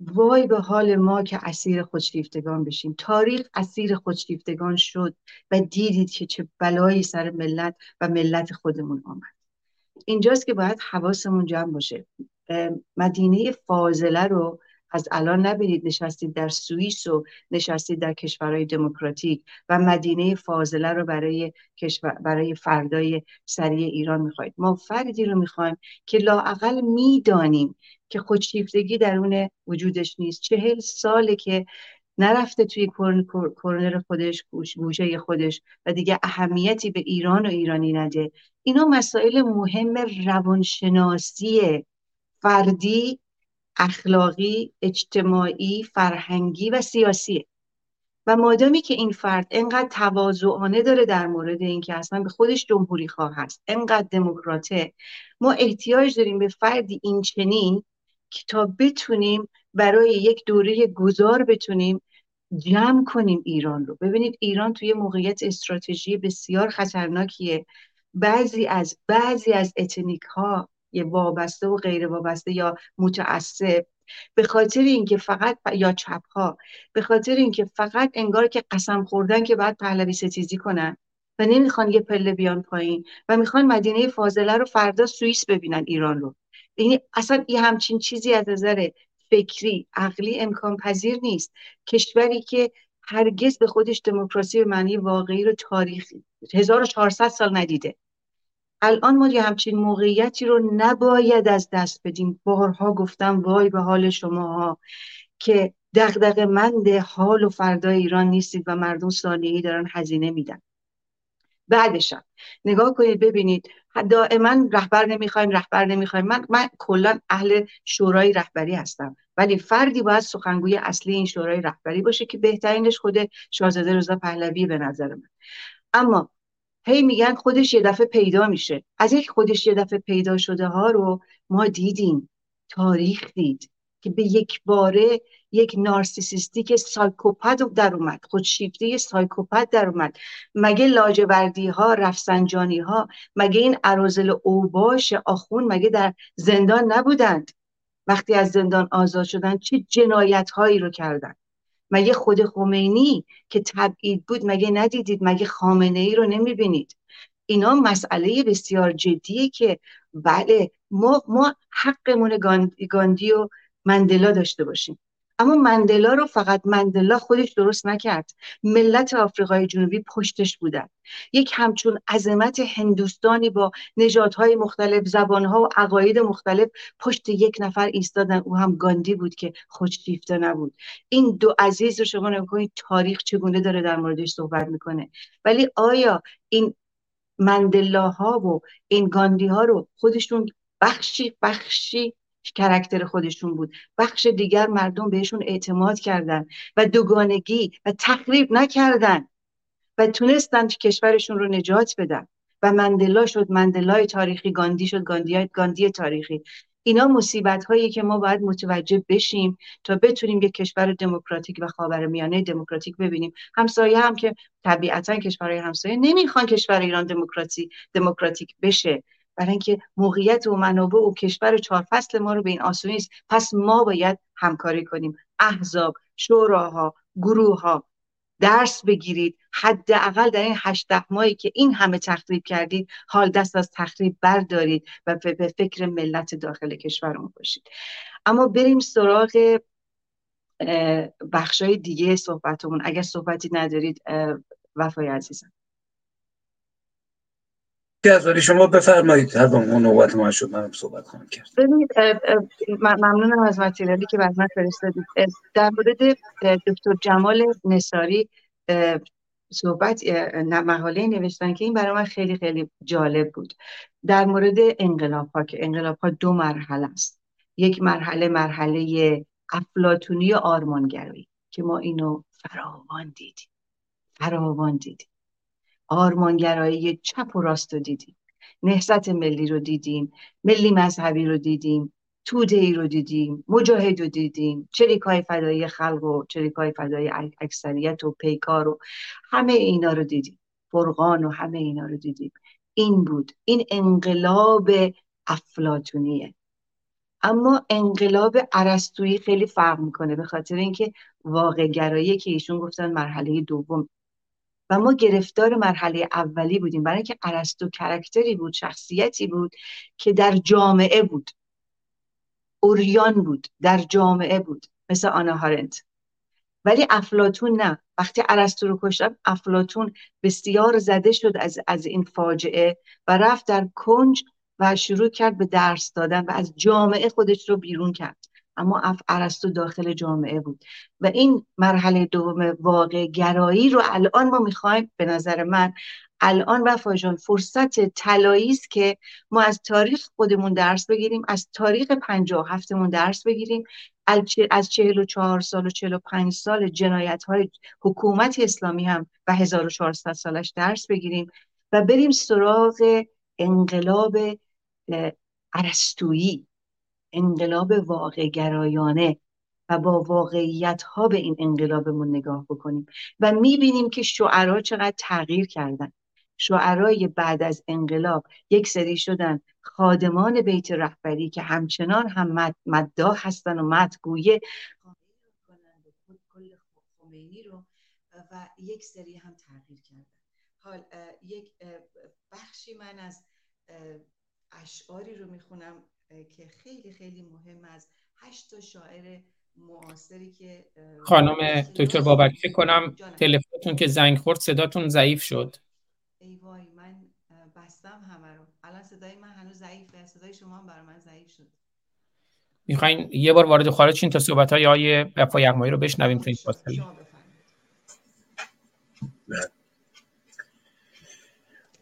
وای به حال ما که اسیر خودشیفتگان بشیم. تاریخ اسیر خودشیفتگان شد و دیدید که چه بلایی سر ملت و ملت خودمون آمد. اینجاست که باید حواسمون جمع باشه. مدینه فاضله رو از الان نبینید نشستید در سوئیس و نشستید در کشورهای دموکراتیک و مدینه فاضله رو برای کشور برای فردای سریع ایران می‌خواید. ما فردی رو می‌خوایم که لاعقل می‌دانیم که خودشیفتگی درون وجودش نیست. چهل ساله که نرفته توی کورنر خودش گوشه خودش و دیگه اهمیتی به ایران و ایرانی نده. اینا مسائل مهم روانشناسی فردی اخلاقی اجتماعی فرهنگی و سیاسیه. و مادامی که این فرد انقدر تواضعانه داره در مورد اینکه اصلا به خودش جمهوری خواه هست انقدر دموکراته ما احتیاج داریم به فردی این چنین که تا بتونیم برای یک دوره گذار بتونیم جمع کنیم ایران رو. ببینید ایران توی موقعیت استراتژی بسیار خطرناکیه. بعضی از بعضی از ethnic ها وابسته و غیر وابسته یا متعصب. به خاطر اینکه فقط یا چپ ها به خاطر اینکه فقط انگار که قسم خوردن که باید پهلوی ستیزی کنن و نمی‌خوان یه پله بیان پایین و می‌خوان مدینه فاضله رو فردا سوئیس ببینن ایران رو. یعنی اصلا این همچین چیزی از نظر فکری عقلی امکان پذیر نیست. کشوری که هرگز به خودش دموکراسی به معنی واقعی رو تاریخی 1400 سال ندیده. الان ما یه همچین موقعیتی رو نباید از دست بدیم. بارها گفتم وای به حال شماها که دغدغه مند حال و فردای ایران نیستید و مردم ثانیه‌ای دارن هزینه میدن. بعدشم نگاه کنید ببینید دائما رهبر نمی‌خوایم رهبر نمی‌خوایم. من من کلا اهل شورای رهبری هستم. ولی فردی باید سخنگوی اصلی این شورای رهبری باشه که بهترینش خود شاهزاده رضا پهلوی به نظر من. اما هی میگن خودش یه دفعه پیدا میشه. از یک خودش یه دفعه پیدا شده ها رو ما دیدیم تاریخ دید که به یک باره یک نارسیسیستیک سایکوپت در اومد. خودشیفته سایکوپت در اومد. مگه لاجوردی ها رفسنجانی ها مگه این عرازل اوباش آخون مگه در زندان نبودند؟ وقتی از زندان آزاد شدن چه جنایت هایی رو کردند مگه خود خمینی که تبعید بود مگه ندیدید؟ مگه خامنه ای رو نمی‌بینید؟ اینا مسئله بسیار جدیه که بله ما, ما حقمون گاندی و مندلا داشته باشیم. اما مندلا رو فقط مندلا خودش درست نکرد. ملت آفریقای جنوبی پشتش بودن. یک همچون عظمت هندوستانی با نژادهای مختلف زبانها و عقاید مختلف پشت یک نفر ایستادن. او هم گاندی بود که خودشیفته نبود. این دو عزیز رو شما نکنید تاریخ چگونه داره در موردش صحبت می‌کنه. ولی آیا این مندلاها و این گاندی ها رو خودشون بخشی بخشی کرکتر خودشون بود. بخش دیگر مردم بهشون اعتماد کردن و دوگانگی و تخریب نکردن و تونستن کشورشون رو نجات بدن. و مندلا شد مندلای تاریخی گاندی شد گاندی, گاندی تاریخی. اینا مصیبت هایی که ما باید متوجه بشیم تا بتونیم یک کشور دموکراتیک و میانه دموکراتیک ببینیم. همسایه هم که طبیعتا کشورهای همسایه نمی‌خوان کشور ایران دموکراتیک بشه. برای اینکه موقعیت و منابع و کشور چهار فصل ما رو به این آسونی است پس ما باید همکاری کنیم. احزاب شوراها گروه ها درس بگیرید. حداقل در این هشت ماهی که این همه تخریب کردید حال دست از تخریب بردارید و به فکر ملت داخل کشورمون باشید. اما بریم سراغ بخشای دیگه صحبتمون. اگر صحبتی ندارید وفای عزیزم. که شما بفرمایید. هر نوبت ما شد منم صحبت خواهم کرد. ببینید ممنونم از مطیرالی که برای من فرستادید. در مورد دکتر جمال نصاری صحبت مقاله نوشتن که این برای من خیلی خیلی جالب بود. در مورد انقلاب ها که انقلاب ها دو مرحله است. یک مرحله مرحله افلاتونی آرمانگرایی که ما اینو فراوان دیدیم. فراوان دیدیم. آرمانگرایی چپ و راست رو دیدیم. نهضت ملی رو دیدیم ملی مذهبی رو دیدیم توده ای رو دیدیم مجاهد رو دیدیم چریک های فدایی خلق و چریک های فدایی اکثریت و پیکار و همه اینا رو دیدیم. فرقان و همه اینا رو دیدیم. این بود. این انقلاب افلاتونیه اما انقلاب عرستویی خیلی فرق می‌کنه به خاطر اینکه واقع گرایی که ایشون گفتن مرحله دوم و ما گرفتار مرحله اولی بودیم. برای اینکه ارسطو کرکتری بود شخصیتی بود که در جامعه بود. اوریان بود در جامعه بود مثل آنا هارنت. ولی افلاتون نه. وقتی ارسطو رو کشتم افلاتون بسیار زده شد از, از این فاجعه و رفت در کنج و شروع کرد به درس دادن و از جامعه خودش رو بیرون کرد. اما ارسطو داخل جامعه بود. و این مرحله دوم واقع گرایی رو الان ما می‌خوایم به نظر من الان وفا جان فرصت طلایی است که ما از تاریخ خودمون درس بگیریم از تاریخ پنجاه هفتمون درس بگیریم. از چهل و چهار سال و چهل و پنج سال جنایت های حکومت اسلامی هم و 1400 سالش درس بگیریم و بریم سراغ انقلاب عرستویی انقلاب واقع گرایانه و با واقعیت ها به این انقلابمون نگاه بکنیم و می‌بینیم که شعرها چقدر تغییر کردن. شعرای بعد از انقلاب یک سری شدن خادمان بیت رهبری که همچنان هم مددا هستن و مدگویه کل خمینی رو و یک سری هم تغییر کردن. حال یک بخشی من از اشعاری رو می‌خونم. که خیلی خیلی مهم از هشت تا شاعر معاصری که خانم دکتر بابک فکر کنم تلفنتون که زنگ خورد صداتون ضعیف شد. ای وای من بستم همه رو. الان صدای من هنوز ضعیفه. صدای شما هم برای من ضعیف شد. می‌خواین یه بار وارد خارج چین تا صحبت های آیه وفا یغمایی رو بشنویم تو این فاصله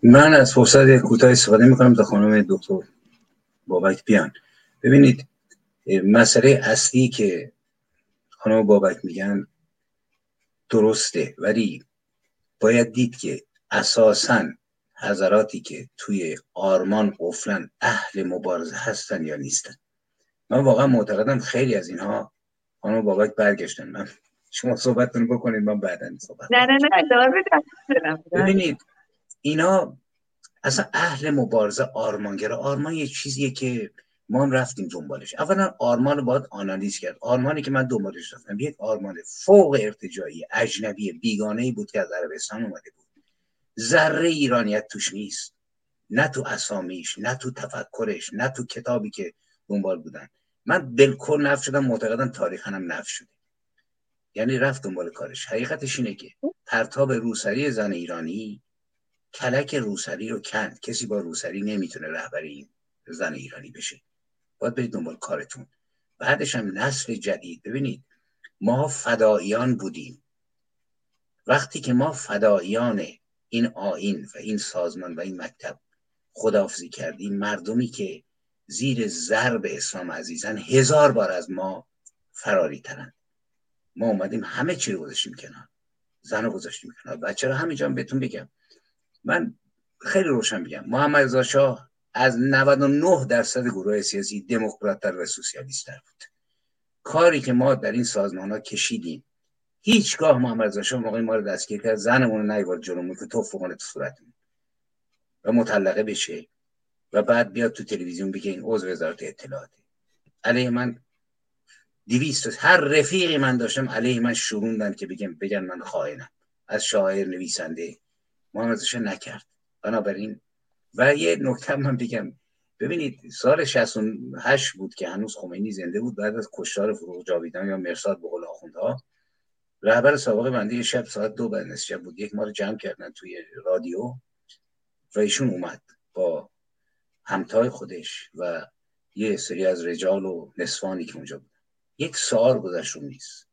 من از فرصت کوتاه استفاده می‌کنم تا خانم دکتر بابک بیان ببینید مسئله اصلی که خانم بابک میگن درسته ولی باید دید که اساسا حضراتی که توی آرمان قفلن اهل مبارزه هستن یا نیستن. من واقعا معتقدم خیلی از اینها خانم بابک برگشتن. من شما صحبتتون بکنید من بعدا صحبت نه نه نه ببینید اینا اصلا اهل مبارزه آرمانگره آرمان یه چیزیه که ما هم رفتیم دنبالش. اولا آرمان رو باید آنالیز کرد. آرمانی که من دنبالش رفتم یک آرمان فوق ارتجایی اجنبی بیگانه ای بود که از عربستان اومده بود. ذره ایرانیت توش نیست. نه تو اسامیش نه تو تفکرش نه تو کتابی که دنبال بودن. من بالکل نفت شدم معتقدم تاریخ هم نفت شده. یعنی رفت دنبال کارش. حقیقتش اینه که پرتاب روسری زن ایرانی کلک روسری رو کند. کسی با روسری نمی‌تونه رهبری این زن ایرانی بشه. باید برید دنبال کارتون. بعدش هم نسل جدید. ببینید ما فداییان بودیم. وقتی که ما فداییان این آین و این سازمان و این مکتب خداحافظی کردیم مردمی که زیر ضرب اسلام عزیزن هزار بار از ما فراری ترند ما اومدیم همه چی رو گذاشتیم کنار. زن رو گذاشتیم کنار. بچه رو همینجا بهتون بگم. من خیلی روشن بگم محمد رضا شاه از 99 درصد گروه سیاسی دموکراتتر و سوسیالیستتر بود. کاری که ما در این سازمان ها کشیدیم. هیچگاه محمد رضا شاه موقعی ما رو دستگیر کرد زنمون رو نیوارد جلومون که تو کنه تو صورتمون و مطلقه بشه و بعد بیاد تو تلویزیون بگه این عضو وزارت اطلاعاته. علیه من دیویست هر رفیقی من داشتم علیه من شروندن که بگم بگن من خائنم. از شاعر نویسنده محمد نکرد. بنابراین و یه نکته من بگم. ببینید سال 68 بود که هنوز خمینی زنده بود بعد از کشتار فروغ جاویدان یا مرساد به قول رهبر سابق بنده شب ساعت دو بعد شب بود. یک ما رو جمع کردن توی رادیو و ایشون اومد با همتای خودش و یه سری از رجال و نسوانی که اونجا بود یک سال گذشت نیست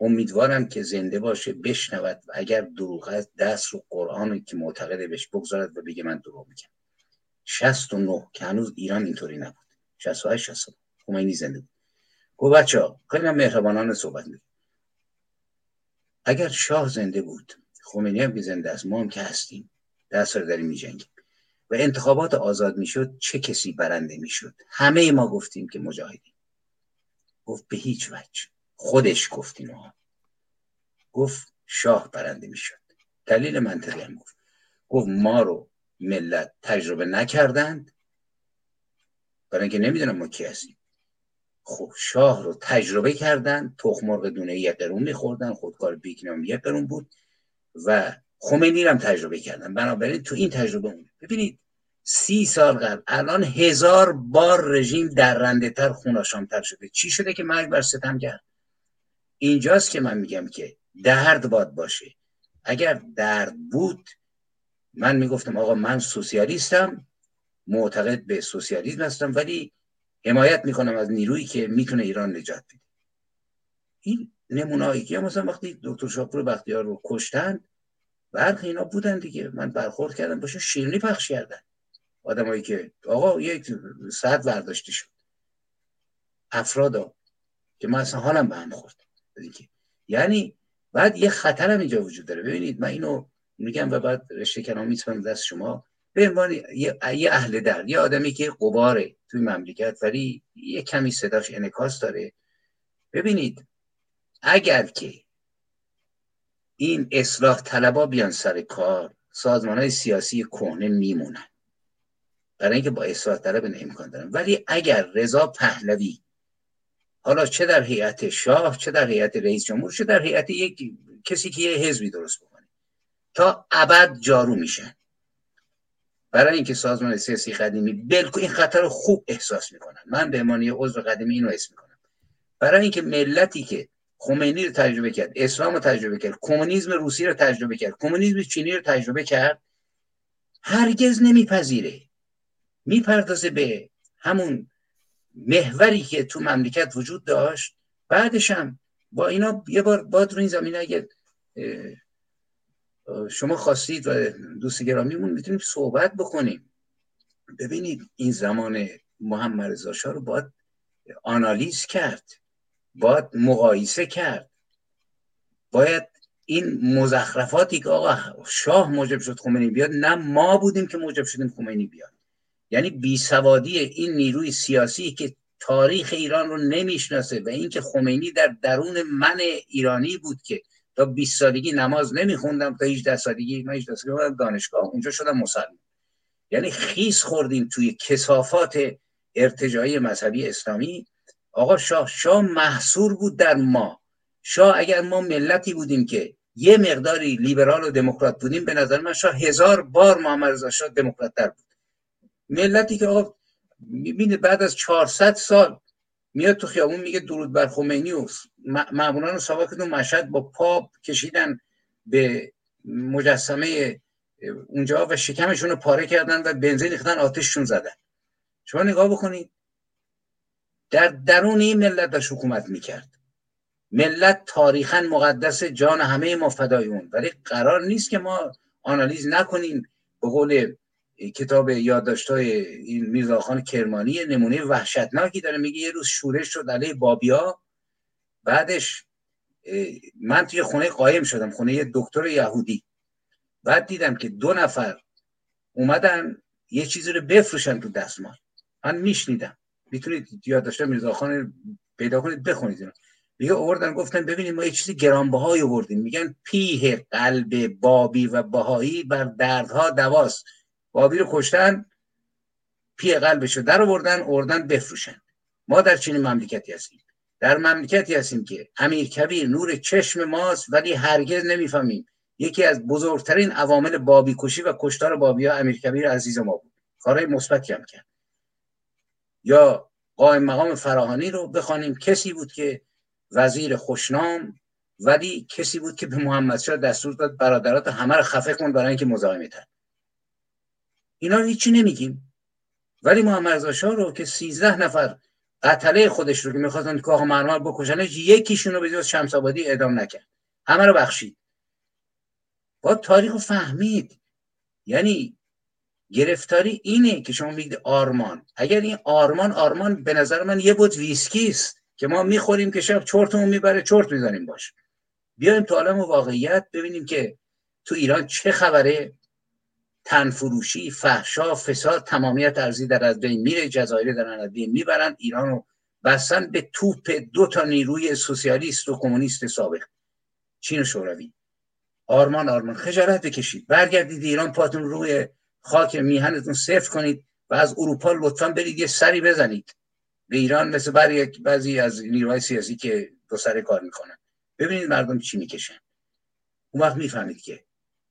امیدوارم که زنده باشه بشنود و اگر دروغ است دست رو قرآن که معتقده بهش بگذارد و بگه من دروغ میگم. 69 که هنوز ایران اینطوری نبود. 68 60 خمینی زنده بود. گفت بچه ها خیلی مهربانانه صحبت میگه اگر شاه زنده بود خمینی هم که زنده است ما هم که هستیم. ده سال داریم میجنگیم. و انتخابات آزاد می‌شد چه کسی برنده می‌شد؟ همه ما گفتیم که مجاهدیم. گفت به هیچ وجه. خودش گفت اینو. گفت شاه برنده می‌شد. دلیل منطقی هم گفت. گفت ما رو ملت تجربه نکردند. برای اینکه نمی‌دونم ما کی هستیم. خب شاه رو تجربه کردن تخم مرغ دونه یک قرون میخوردن. خودکار بیکنام یک قرون بود. و خمینی هم تجربه کردن. بنابراین تو این تجربه اون. ببینید سی سال قبل الان هزار بار رژیم درنده تر خوناشام تر شده. چی شده که مرگ بر ستم کرد اینجاست که من میگم که درد باد باشه. اگر درد بود من می‌گفتم آقا من سوسیالیستم معتقد به سوسیالیسم هستم ولی حمایت می‌کنم از نیرویی که می‌تونه ایران نجات بده. این نمونایی که مثلا وقتی دکتر شاپور بختیار رو کشتن برخی اینا بودن دیگه. من برخورد کردم باشه شیرنی پخش کردن. آدمایی که آقا یک ساعت برداشته شد. افرادا که من اصلا حالم به هم خورد. یعنی بعد یه خطر هم اینجا وجود داره. ببینید من اینو میگم و بعد رشته کلام می‌تونم دست شما. به عنوان یه،, اهل در یه آدمی که قباره توی مملکت ولی یه کمی صداش انکاس داره. ببینید اگر که این اصلاح طلبا بیان سر کار سازمان های سیاسی کهنه میمونن. برای اینکه با اصلاح طلب امکان دارن. ولی اگر رضا پهلوی حالا چه در هیئت شاه چه در هیئت رئیس جمهور چه در هیئت یک کسی که یه حزبی درست بکنه. تا ابد جارو میشن. برای اینکه سازمان سیاسی قدیمی بلکو این خطر رو خوب احساس می‌کنن من به یه عضو قدیمی اینو حس می‌کنم. برای اینکه ملتی که خمینی رو تجربه کرد اسلام رو تجربه کرد کمونیسم روسی رو تجربه کرد کمونیسم چینی رو تجربه کرد هرگز نمیپذیره. می‌پردازه به همون محوری که تو مملکت وجود داشت بعدش هم با اینا یه بار باد رو این زمینه اگه شما خواستید و دوست گرامیمون می‌تونیم صحبت بکنیم. ببینید این زمان محمد رضا رو باید آنالیز کرد باید مقایسه کرد. باید این مزخرفاتی که آقا شاه موجب شد خمینی بیاد نه ما بودیم که موجب شدیم خمینی بیاد. یعنی بیسوادی این نیروی سیاسی که تاریخ ایران رو نمی‌شناسه و اینکه خمینی در درون من ایرانی بود که تا 20 سالگی نماز نمیخوندم تا 18 سالگی من 18 سالگی دانشگاه اونجا شدم مسلمان. یعنی خیس خوردیم توی کسافات ارتجاعی مذهبی اسلامی. آقا شاه شاه محصور بود در ما. شاه اگر ما ملتی بودیم که یه مقداری لیبرال و دموکرات بودیم به نظر من شاه هزار بار محمد رضا شاه دموکرات بود. ملتی که آقا می‌بینه بعد از 400 سال میاد تو خیابون میگه درود بر خمینی و معمولان ساواکتون مشهد با پا کشیدن به مجسمه اونجا و شکمشون رو پاره کردن و بنزین ریختن آتششون زدن. شما نگاه بکنید. در درون این ملت داشت حکومت می‌کرد. ملت تاریخا مقدس جان همه ما فدای اون. ولی قرار نیست که ما آنالیز نکنیم به قول کتاب یادداشت‌های این میرزاخان کرمانی نمونه وحشتناکی داره. میگه یه روز شورش شد علیه بابیا. بعدش من توی خونه قایم شدم خونه یه دکتر یهودی. بعد دیدم که دو نفر اومدن یه چیزی رو بفروشن تو دستمال. من میشنیدم. می‌تونید یادداشت میرزاخان پیدا کنید بخونید اینو. میگه آوردن گفتن ببینید ما یه چیزی گرانبهایی آوردیم. میگن پیه قلب بابی و بهایی بر دردها دواست. بابی رو کشتن پی قلبشو در آوردن اردن بفروشن. ما در چین مملکتی هستیم. در مملکتی هستیم که امیر کبیر نور چشم ماست ولی هرگز نمی‌فهمیم یکی از بزرگترین عوامل بابی کشی و کشتار بابی ها امیر کبیر عزیز ما بود. کارهای مثبتی هم کرد. یا قائم مقام فراهانی رو بخوانیم. کسی بود که وزیر خوشنام ولی کسی بود که به محمد شاه دستور داد برادرات همه رو خفه کن برای اینکه مزاحمتن اینا رو هیچی نمیگیم. ولی محمد رضا شاه رو که 13 نفر قتله خودش رو که می‌خواستن کاخ مرمر بکشنش یکیشون رو به جز شمس آبادی اعدام نکرد. همه رو بخشید. با تاریخ فهمید. یعنی گرفتاری اینه که شما میگید آرمان. اگر این آرمان آرمان به نظر من یه بود ویسکی است که ما می‌خوریم که شب چرتمون می‌بره چرت می‌زنیم باش. بیایم تو عالم واقعیت ببینیم که تو ایران چه خبره. تنفروشی فحشا فساد تمامیت ارزی در از بین میره جزایر در از بین می‌برن ایران رو بستن به توپ دو تا نیروی سوسیالیست و کمونیست سابق. چین و شوروی. آرمان آرمان خجالت بکشید. برگردید ایران پاتون روی خاک میهنتون صفر کنید و از اروپا لطفا برید یه سری بزنید. به ایران مثل بعضی از نیروهای سیاسی که دو سر کار می‌کنن. ببینید مردم چی می‌کشن. اون وقت می‌فهمید که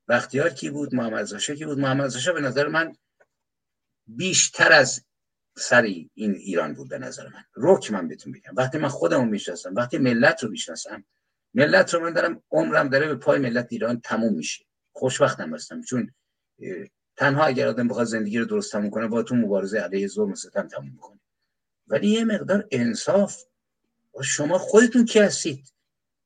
بختیار کی بود؟ محمد زاشه کی بود؟ محمد زاشه به نظر من بیشتر از سری این ایران بود به نظر من. روک من بهتون بگم. وقتی من خودمو می‌شناسم وقتی ملت رو می‌شناسم ملت رو من دارم عمرم داره به پای ملت ایران تموم میشه. خوشبختم هستم چون تنها اگر آدم بخواد زندگی رو درست تموم کنه با تو مبارزه علیه ظلم و ستم تموم کنه ولی یه مقدار انصاف شما خودتون کی هستید؟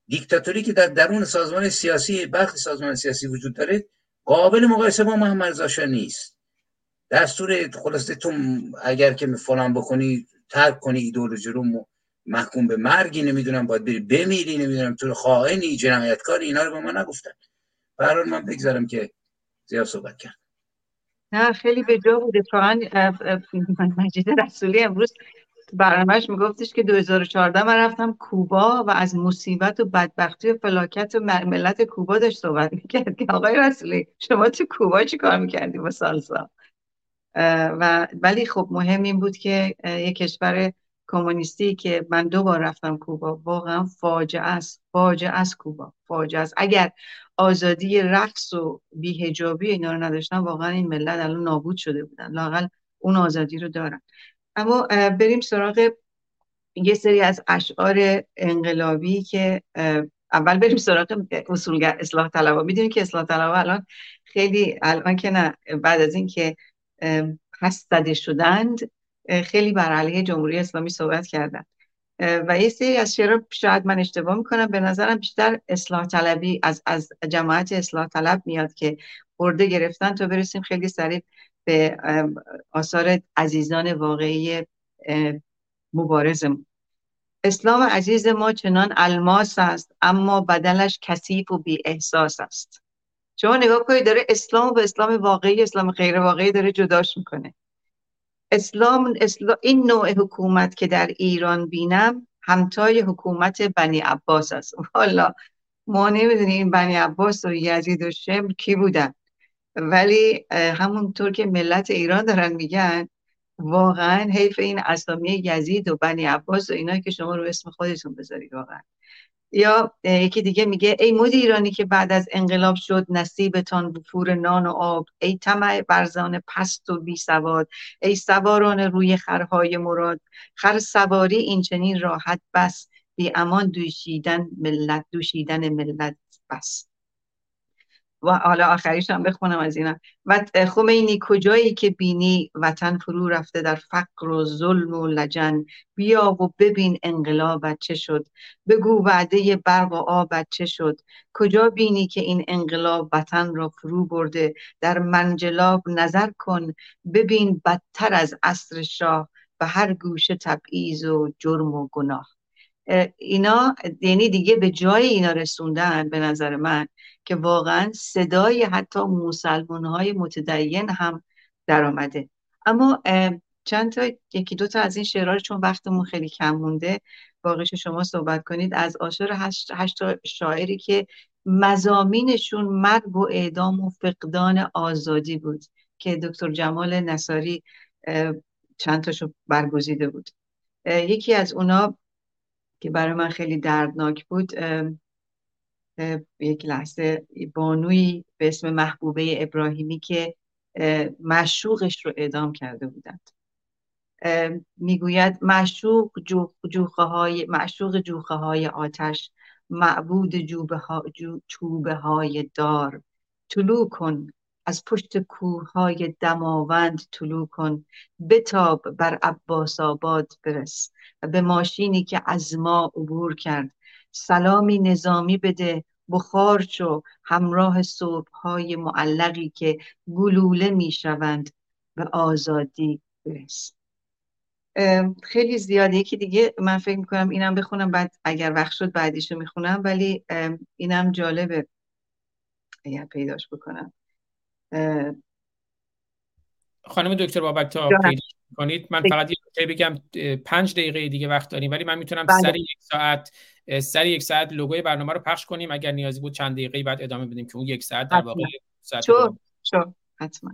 دیکتاتوری که در درون سازمان سیاسی برخی سازمان سیاسی وجود داره قابل مقایسه با محمد رضا نیست. دستور خلاصه تو اگر که فلان بکنی ترک کنی ایدئولوژی رو محکوم به مرگی نمی‌دونم باید بری بمیری نمی‌دونم تو خائنی جنایتکاری اینا رو به ما نگفتن. برای من بگذارم که زیاد صحبت کرد نه خیلی به جا بود مجید رسولی امروز برنامهش میگفتش که 2014 من رفتم کوبا و از مصیبت و بدبختی و فلاکت و ملت کوبا داشت صحبت می‌کرد که آقای رسولی شما تو کوبا چی کار می‌کردی با سالسا؟ و ولی خب مهم این بود که یک کشور کمونیستی که من دو بار رفتم کوبا واقعا فاجعه است فاجعه است کوبا فاجعه است. اگر آزادی رقص و بیهجابی اینا رو نداشتن واقعا این ملت الان نابود شده بودن. لاقل اون آزادی رو دارن. اما بریم سراغ یه سری از اشعار انقلابی که اول بریم سراغ اصولگر اصلاح طلبا. می‌دونید که اصلاح طلبا الان خیلی الان که نه بعد از اینکه پس زده شدند خیلی بر علیه جمهوری اسلامی صحبت کردن. و یه سری از شعرها شاید من اشتباه می‌کنم به نظرم بیشتر اصلاح طلبی از, از جماعت اصلاح طلب میاد که برده گرفتن تا برسیم خیلی سریع به آثار عزیزان واقعی مبارزمون. اسلام عزیز ما چنان الماس است اما بدلش کثیف و بی احساس است. شما نگاه کنید داره اسلام و اسلام واقعی اسلام غیر واقعی داره جداش می‌کنه. اسلام, اسلام این نوع حکومت که در ایران بینم همتای حکومت بنی عباس است. والا ما نمی‌دونیم این بنی عباس و یزید و شمر کی بودن. ولی همونطور که ملت ایران دارن میگن واقعا حیف این اسامی یزید و بنی عباس و اینا که شما رو اسم خودتون بذارید واقعا. یا یکی دیگه میگه ای ایرانی که بعد از انقلاب شد نصیبتان بفور نان و آب ای طمع برزان پست و بی سواد ای سواران روی خرهای مراد خر سواری این چنین راحت بس بی امان دوشیدن ملت دوشیدن ملت بس. و حالا آخریش هم بخونم از اینا. و خمینی کجایی که بینی وطن فرو رفته در فقر و ظلم و لجن. بیا و ببین انقلاب چه شد. بگو وعده برق و آب چه شد. کجا بینی که این انقلاب وطن را فرو برده؟ در منجلاب نظر کن. ببین بدتر از عصر شاه. و هر گوشه تبعیض و جرم و گناه. اینا یعنی دیگه به جای اینا رسوندن به نظر من که واقعا صدای حتی مسلمان های متدین هم در آمده اما چند تا یکی دو تا از این شعرها چون وقتمون خیلی کم مونده باقیش شما صحبت کنید. از آشار هشت, هشت شاعری که مزامینشون مرگ و اعدام و فقدان آزادی بود که دکتر جمال نصاری چند تاشو برگزیده بود. یکی از اونا که برای من خیلی دردناک بود یک لحظه بانوی به اسم محبوبه ابراهیمی که مشوقش رو اعدام کرده بودند. می‌گوید مشوق جوخه های معشوق جوخه های آتش معبود جوبه ها چوبه های دار. طلوع کن از پشت کوههای دماوند طلوع کن بتاب بر عباس آباد برس به ماشینی که از ما عبور کرد. سلامی نظامی بده بخار شو همراه صبحهای معلقی که گلوله می‌شوند به آزادی برس. خیلی زیاده یکی دیگه من فکر می‌کنم اینم بخونم بعد اگر وقت شد بعدیشو می‌خونم ولی اینم جالبه. اگر پیداش بکنم. خانم دکتر بابک تا کنید من فقط یه بگم پنج دقیقه دیگه وقت داریم ولی من می‌تونم بله. سر یک ساعت سر یک ساعت لوگوی برنامه رو پخش کنیم. اگر نیازی بود چند دقیقه بعد ادامه بدیم که اون یک ساعت در واقع ساعت شو شو. حتما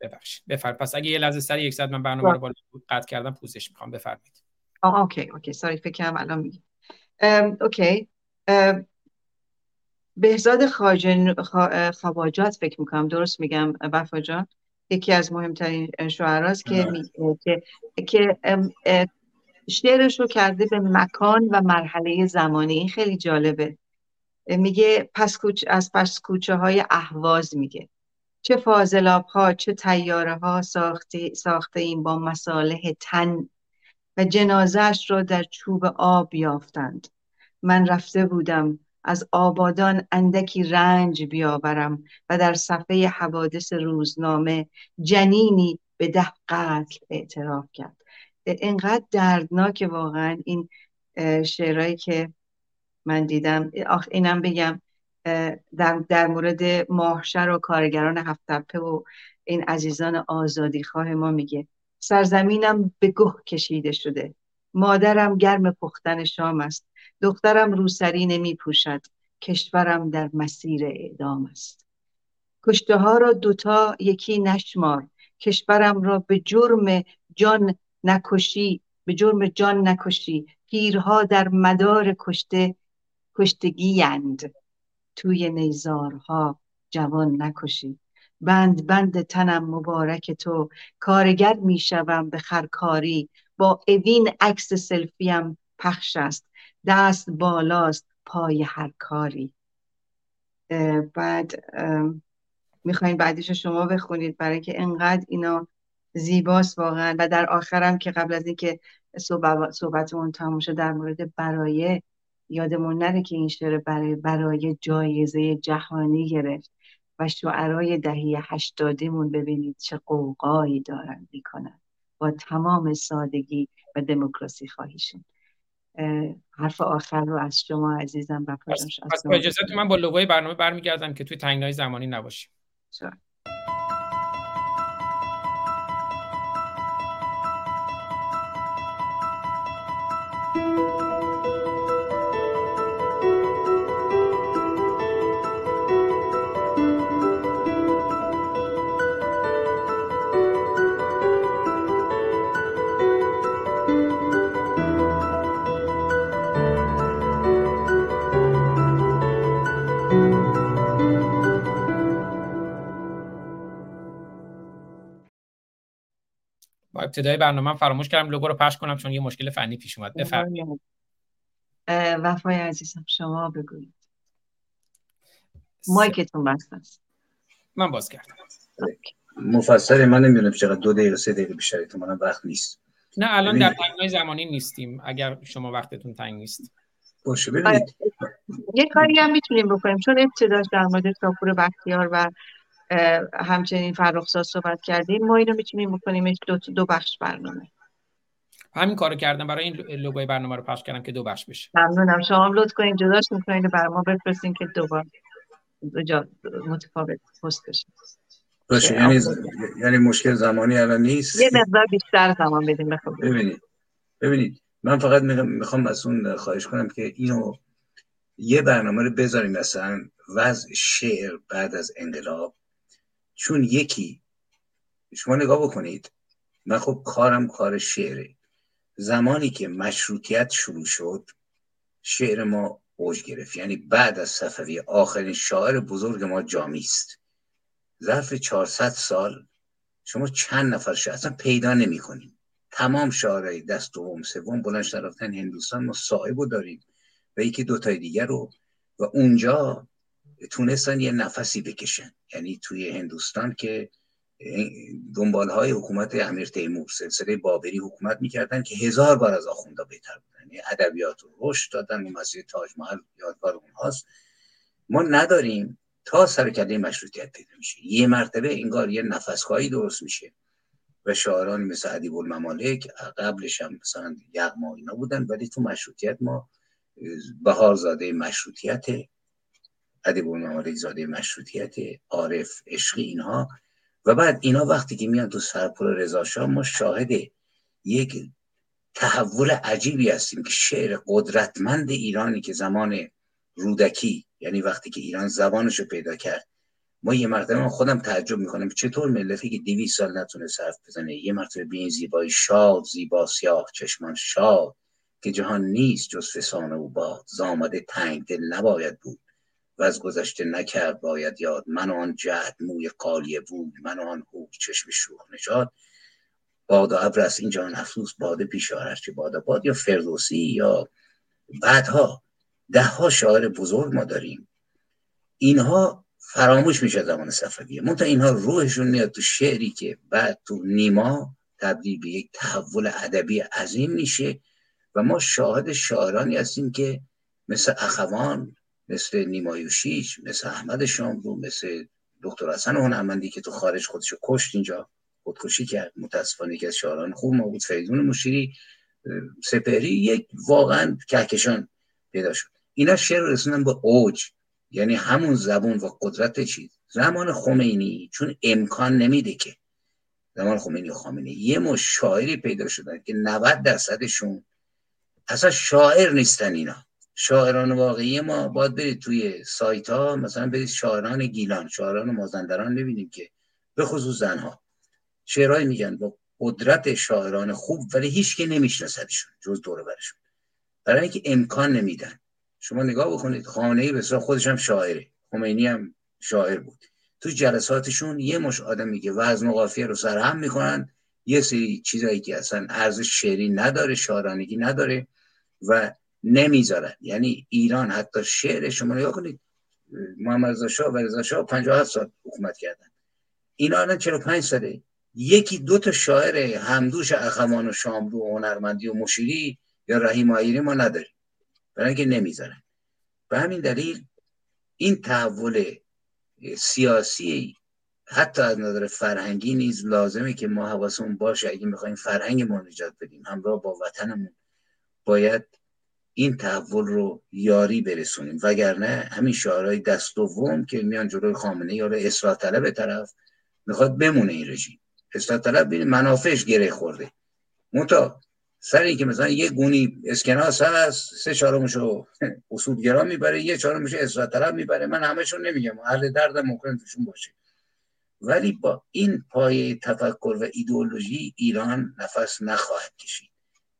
ببخشید. بفرمایید. پس اگه یه لحظه سر یک ساعت من برنامه رو بالا قطع کردم پوزش می‌خوام. بفرمایید. آه okay okay. Sorry فکر کنم الان میگم okay. بهزاد خواجات فکر می‌کنم درست میگم وفا جان؟ یکی از مهمترین شعراست که که که شعرش رو کرده به مکان و مرحله زمانی. این خیلی جالبه. میگه پس کوچ از پس کوچه های اهواز میگه. چه فاضلاب ها چه طیاره ها ساخته, ساخته این با مصالح تن و جنازش را در چوب آب یافتند. من رفته بودم از آبادان اندکی رنج بیاورم و در صفحه حوادث روزنامه جنینی به ده قتل اعتراف کرد. اینقدر دردناک واقعا این شعرهایی که من دیدم. آخ اینم بگم در, در مورد ماهشر و کارگران هفتپه و این عزیزان آزادی خواه ما میگه سرزمینم به گه کشیده شده. مادرم گرم پختن شام است. دخترم روسری نمی پوشد کشورم در مسیر اعدام است. کشته ها را دوتا یکی نشمار. کشورم را به جرم جان نکشی به جرم جان نکشی. پیرها در مدار کشته کشتگیند توی نیزارها جوان نکشی. بند بند تنم مبارک تو. کارگر می‌شوم به خرکاری. با اوین عکس سلفیم پخش است. دست بالاست پای هر کاری. بعد می‌خواین بعدیش شما بخونید برای که انقدر اینا زیباست واقعا. و در آخرم که قبل از اینکه صحبتمون تموم شد در مورد برای یادمون نره که این شعر برای برای جایزه جهانی گرفت و شعرهای دهی هشتادیمون ببینید چه قوقایی دارن می‌کنن. با تمام سادگی و دموکراسی خواهیشون حرف آخر رو از شما عزیزم و پس, پس اجازه من با لوگوی برنامه برمیگردم که توی تنگنای زمانی نباشیم. ابتدای برنامه فراموش کردم لوگو رو پخش کنم چون یه مشکل فنی پیش اومد. بفرمایید وفای عزیزم شما بگویید. مایکتون بسته است. من باز کردم. مفصل من نمی‌دونم چقدر دو دقیقه سه دقیقه بیشتر تو منم وقت نیست. نه الان در تنگای زمانی نیستیم اگر شما وقتتون تنگ نیست. باشه ببینید. یه کاری هم می‌تونیم بکنیم چون ابتداش در مورد کاپور بختیار و همچنین فرخزاد صحبت کردیم. ما اینو می‌تونیم بکنیم دو, دو بخش برنامه. همین کارو کردم. برای این لوگوی برنامه رو پخش کردم که دو بخش بشه. ممنونم. شما هم لطف کنید. جداش می‌کنید برای ما بفرستین که دو بار دو متفاوت پست بشه. باشه. یعنی یعنی مشکل زمانی الان نیست؟ یه مقدار بیشتر زمان بدیم. ببینید. ببینید. من فقط می‌خوام از اون خواهش کنم که اینو یه برنامه رو بذاریم مثلا وضع شعر بعد از انقلاب چون یکی شما نگاه بکنید من خب کارم کار شعره. زمانی که مشروطیت شروع شد شعر ما اوج گرفت. یعنی بعد از صفوی آخرین شاعر بزرگ ما جامی است. ظرف 400 سال شما چند نفر شاعر اصلا پیدا نمی کنیم. تمام شاعرای دست دوم سوم بلند رفتن هندوستان ما صاحب داریم. و یکی دوتای دیگر رو. و اونجا تونستن یه نفسی بکشن. یعنی توی هندوستان که دنبال های حکومت امیر تیمور سلسله بابری حکومت می‌کردن که هزار بار از آخوندا بهتر بودن. ادبیات رو رشد دادن و مسیر تاج محل یادگار اونهاست. ما نداریم تا سر کله مشروطیت پیدا میشه. یه مرتبه انگار یه نفسخواهی درست میشه و شاعرانی مثل ادیب الممالک قبلش هم مثلا یغما اینا بودن ولی تو مشروطیت ما بهارزاده مشروطیت ادیب الممالک زاده مشروطیت عارف عشقی اینها. و بعد اینا وقتی که میان تو سرپل رضا ما شاهد یک تحول عجیبی هستیم که شعر قدرتمند ایرانی که زمان رودکی یعنی وقتی که ایران زبانش رو پیدا کرد. ما یه مرتبه خودم تعجب می‌کنم چطور ملتی که دیوی سال نتونه صرف بزنه. یه مرتبه به این زیبایی شاد زیبا سیاه چشمان شاد که جهان نیست جز فسانه و باد. زامده تنگ دل نباید بود. و از گذشته نکرد باید یاد من آن جهد موی قالیه بود من آن هو چشم شوخ نشاد باد و ابر این جهان افسوس باده پیشار چه باد باد یا فردوسی یا بعدها. ده ها شاعر بزرگ ما داریم. اینها فراموش میشه زمان صفویه. منتها اینها روحشون میاد تو شعری که بعد تو نیما تبدیل به یک تحول ادبی عظیم میشه و ما شاهد شاعرانی هستیم که مثل اخوان مثل نیمایوشیش مثل احمد شاملو مثل دکتر حسن هنرمندی که تو خارج خودشو کشت اینجا خودکشی کرد. متاسفانه که از شاعران خوب ما بود مشیری. سپهری یک واقعا کهکشان پیدا شد. اینا شعر رسوندن به اوج. یعنی همون زبون و قدرت چیز. زمان خمینی چون امکان نمیده که. زمان خمینی و خامنه یه مش شاعری پیدا شدن که 90 درصدشون اصلا شاعر نیستن اینا. شاعران واقعی ما باید برید توی سایت ها مثلا برید شاعران گیلان شاعران مازندران ببینیم که به خصوص زنها. شعرهایی میگن با قدرت شاعران خوب ولی هیچ که نمیشناسدشون جز دور برشون. برای اینکه امکان نمیدن. شما نگاه بکنید خانه بسیار خودش هم شاعره. خمینی هم شاعر بود. تو جلساتشون یه مش آدم میگه وزن و قافیه رو سرهم می‌کنن. یه سری چیزایی که اصلا ارزش شعری نداره شاعرانگی نداره و نمی‌ذارن. یعنی ایران حتی شعر شما نگاه کنید محمد رضا شاه و رضا شاه 57 سال حکومت کردن. اینا الان 45 ساله. یکی دو تا شاعر همدوش اخوان و شاملو و هنرمندی و مشیری یا رحیم آیری ما نداریم. برای اینکه نمی‌ذارن. به همین دلیل این تحول سیاسی حتی از نظر فرهنگی نیز لازمه که ما حواسمون باشه. اگه می‌خوایم فرهنگ ما نجات بدیم همراه با وطنمون باید این تحول رو یاری برسونیم. وگرنه همین شعارهای دست دوم که میان جلوی خامنه یا اصلاح طلب طرف می‌خواد بمونه این رژیم. اصلاح طلب منافعش گره خورده. منتها سری که مثلا یه گونی اسکناس هست سه چهارمشو اصولگرا می‌بره یه چهارمشو اصلاح طلب می‌بره. من همشون نمیگم. اهل درد ممکن توشون باشه. ولی با این پای تفکر و ایدئولوژی ایران نفس نخواهد کشید.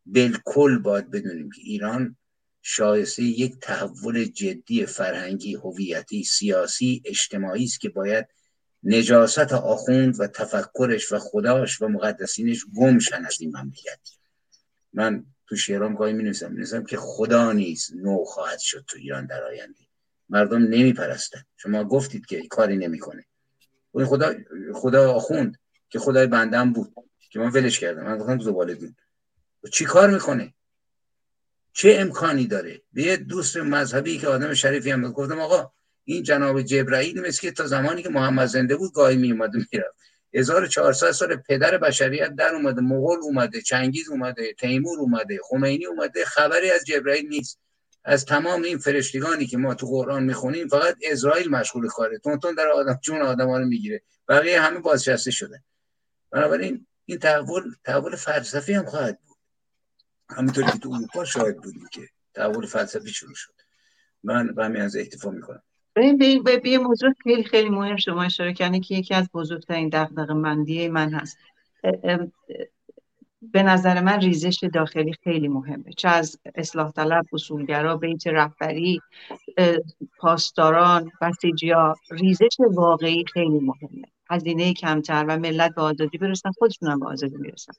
بالکل باید بدونیم که ایران شایسته یک تحول جدی فرهنگی هویتی سیاسی اجتماعی است که باید نجاست آخوند و تفکرش و خداش و مقدسینش گم شن از این مملکت. من تو شعرام گاهی می نویسم که خدا نیست نو خواهد شد تو ایران در آینده. مردم نمی پرستن شما گفتید که کاری نمی‌کنه. اون خدا خدا آخوند که خدای بندم بود که من ولش کردم. من گفتم زباله دون چی کار می‌کنه چه امکانی داره؟ به یه دوست مذهبی که آدم شریفی هم گفتم آقا این جناب جبرائیل مثل که تا زمانی که محمد زنده بود گاهی می اومد می‌رفت. 1400 سال پدر بشریت در اومده مغول اومده چنگیز اومده تیمور اومده خمینی اومده خبری از جبرائیل نیست. از تمام این فرشتگانی که ما تو قرآن می‌خونیم فقط اسرائیل مشغول کاره. تون در آدم جون آدم رو می‌گیره. بقیه همه بازنشسته شده. بنابراین این تحول تحول فلسفی هم خواهد بود. همینطور که تو اروپا شاهد بودیم که تحول فلسفی شروع شد. من به همین از اکتفا می‌کنم. به یه موضوع خیلی خیلی مهم شما اشاره کردین که یکی از بزرگترین دغدغه مندی من هست. به نظر من ریزش داخلی خیلی مهمه. چه از اصلاح طلب اصولگرا بیت رهبری پاسداران بسیجیا ریزش واقعی خیلی مهمه. هزینه کمتر و ملت به آزادی برسن خودشون هم به آزادی می‌رسن.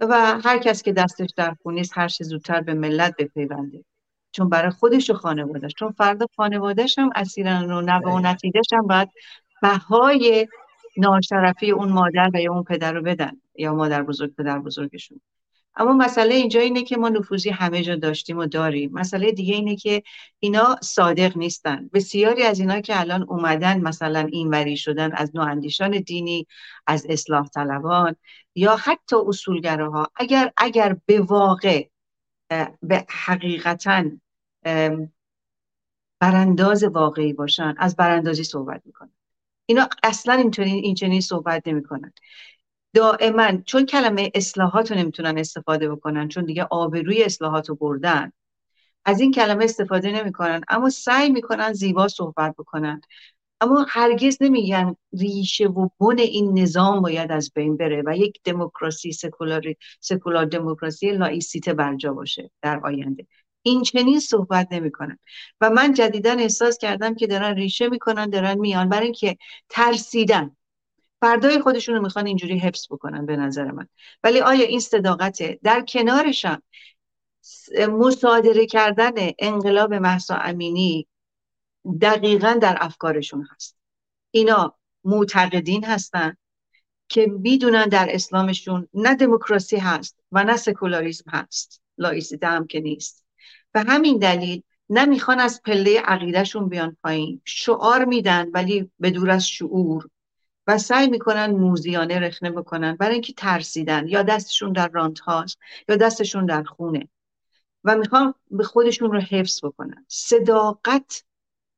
و هر کس که دستش در خونیست هر چه زودتر به ملت بپیونده. چون برای خودش و خانوادهش چون فردا خانوادهش هم اسیرن و نوه و نتیجهش هم باید بهای ناشرفی اون مادر و یا اون پدر رو بدن یا مادر بزرگ پدر بزرگشون. اما مسئله اینجا اینه که ما نفوذی همه جا داشتیم و داریم. مسئله دیگه اینه که اینا صادق نیستن. بسیاری از اینا که الان اومدن مثلا اینوری شدن از نواندیشان دینی از اصلاح طلبان یا حتی اصولگراها اگر اگر به واقع به حقیقتا برانداز واقعی باشن از براندازی صحبت می‌کنن. اینا اصلا اینچنین صحبت نمی‌کنن. دائما چون کلمه اصلاحات رو نمی‌تونن استفاده بکنن چون دیگه آبروی اصلاحات رو بردن. از این کلمه استفاده نمی‌کنن اما سعی می‌کنن زیبا صحبت بکنن. اما هرگز نمیگن ریشه و بن این نظام باید از بین بره و یک دموکراسی سکولار سکولار دموکراسی لایسیته برجا باشه در آینده. این چنین صحبت نمی‌کنن. و من جدیدا احساس کردم که دارن ریشه می‌کنن دارن میان برای اینکه ترسیدن. فردای خودشون رو می‌خوان اینجوری حفظ بکنن به نظر من. ولی آیا این صداقته؟ در کنارشم مصادره کردن انقلاب محسا امینی دقیقا در افکارشون هست. اینا معتقدین هستن که می‌دونن در اسلامشون نه دموکراسی هست و نه سکولاریزم هست. لایسیته هم که نیست. به همین دلیل نمی‌خوان از پله عقیدهشون بیان پایین. شعار میدن ولی به دور از شعور. و سعی می‌کنن موزیانه رخنه بکنن. برای اینکه ترسیدن. یا دستشون در رانت هاست یا دستشون در خونه. و می‌خوان به خودشون رو حفظ بکنن. صداقت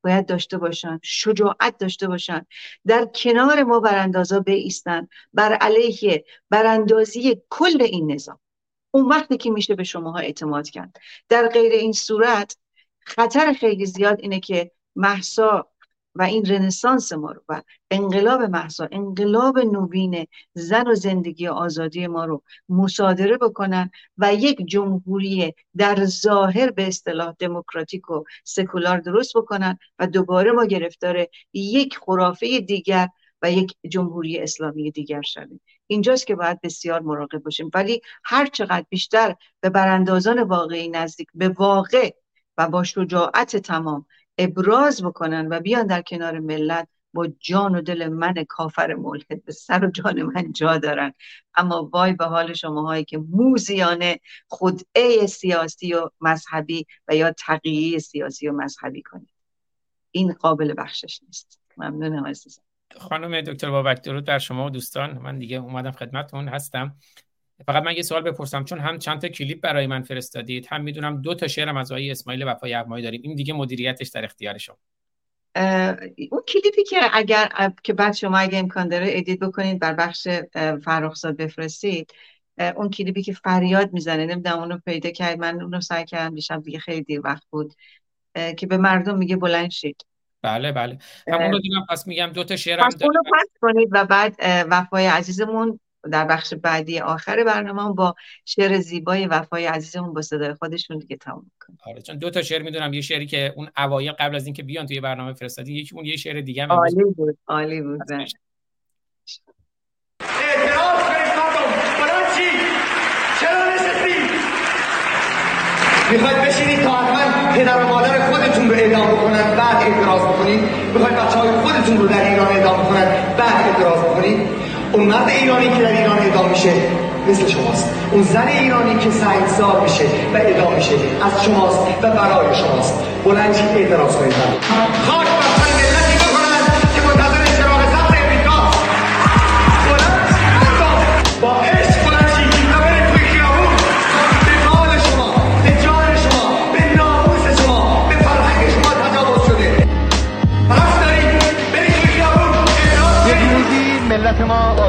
باید داشته باشن. شجاعت داشته باشن. در کنار ما براندازا بیستن. بر علیه براندازی کل این نظام. اون وقتی که میشه به شماها اعتماد کرد. در غیر این صورت خطر خیلی زیاد اینه که محسا و این رنسانس ما رو و انقلاب محسا انقلاب نوین زن و زندگی آزادی ما رو مصادره بکنن و یک جمهوری در ظاهر به اصطلاح دموکراتیک و سکولار درست بکنن و دوباره ما گرفتار یک خرافه دیگر و یک جمهوری اسلامی دیگر شویم. اینجاست که باید بسیار مراقب باشیم. ولی هر چقدر بیشتر به براندازان واقعی نزدیک به واقع و با شجاعت تمام ابراز بکنن و بیان در کنار ملت با جان و دل من کافر ملحد به سر و جان من جا دارن. اما وای به حال شماهایی که موزیانه خودعه سیاسی و مذهبی و یا تقیه سیاسی و مذهبی کنید این قابل بخشش نیست. ممنونم عزیزم. خانم دکتر بابک درود بر شما و دوستان. من دیگه اومدم خدمتتون هستم. فقط من یه سوال بپرسم چون هم چند تا کلیپ برای من فرستادید هم می‌دونم دو تا شعرم از آقای اسماعیل وفای یغمایی داریم. این دیگه مدیریتش در اختیار شما. اون کلیپی که اگر که بعد شما اگه امکان داره edit بکنید بر بخش فرخزاد بفرستید اون کلیپی که فریاد می‌زنه نمی‌دونم اونو پیدا کرد من اونو سعی کردم دیشب دیگه خیلی دیر وقت بود که به مردم میگه بلند شید. بله بله. همون رو دیدم پس میگم دو تا شعرم پس اونو پس کنید و بعد وفای عزیزمون در بخش بعدی آخر برنامه با شعر زیبای وفای عزیزمون با صدای خودشون دیگه تموم کنیم آره چون دو تا شعر می‌دونم یه شعری که اون اوایل قبل از اینکه بیان توی برنامه فرستادی یکی اون یه شعر دیگه عالی بود عالی بود. بله. می‌خواید بشینید تا حتما پدر و مادر خودتون رو اعدام بکنن بعد اعتراض بکنید؟ می‌خواید بچه های خودتون رو در ایران اعدام بکنن بعد اعتراض بکنید؟ اون مرد ایرانی که در ایران اعدام میشه مثل شماست. اون زن ایرانی که سار میشه و اعدام میشه. از شماست و برای شماست. بلند اعتراض کنید. خاک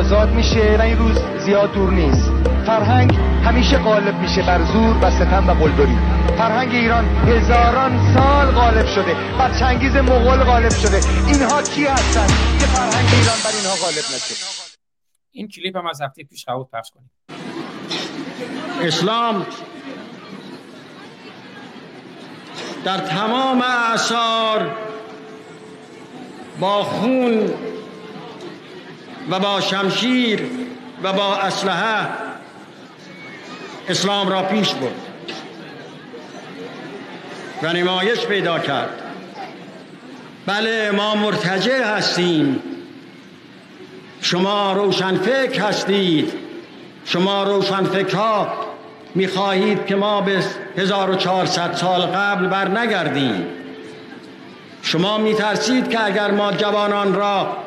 آزاد میشه و این روز زیاد دور نیست. فرهنگ همیشه غالب میشه بر زور و ستم و قلدری. فرهنگ ایران هزاران سال غالب شده بر چنگیز مغول غالب شده. اینها کی هستن؟ که فرهنگ ایران بر اینها غالب نشه. این کلیپ هم از هفته پیش قبول پخش کنیم. اسلام در تمام اعثار با خون و با شمشیر و با اسلحه اسلام را پیش برد و نمایش پیدا کرد. بله ما مرتجع هستیم. شما روشنفکر هستید. شما روشنفکرها می‌خواهید که ما به 1400 سال قبل بر نگردیم شما میترسید که اگر ما جوانان را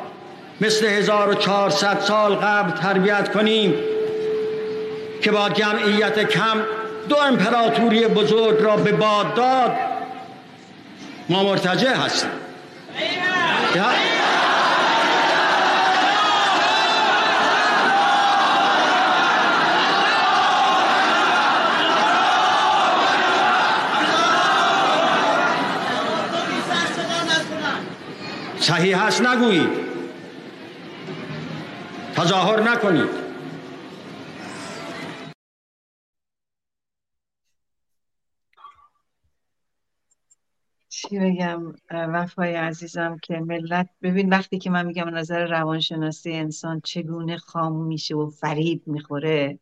مثل 1400 سال قبل تربیت کنیم که با جمعیت کم دو امپراتوری بزرگ را به باد داد. ما مرتجع هستیم. صحیح هست نگویید. تظاهر نکنید. چی بگم وفای عزیزم که ملت ببین وقتی که من میگم نظر روانشناسی انسان چگونه خام میشه و فریب می‌خوره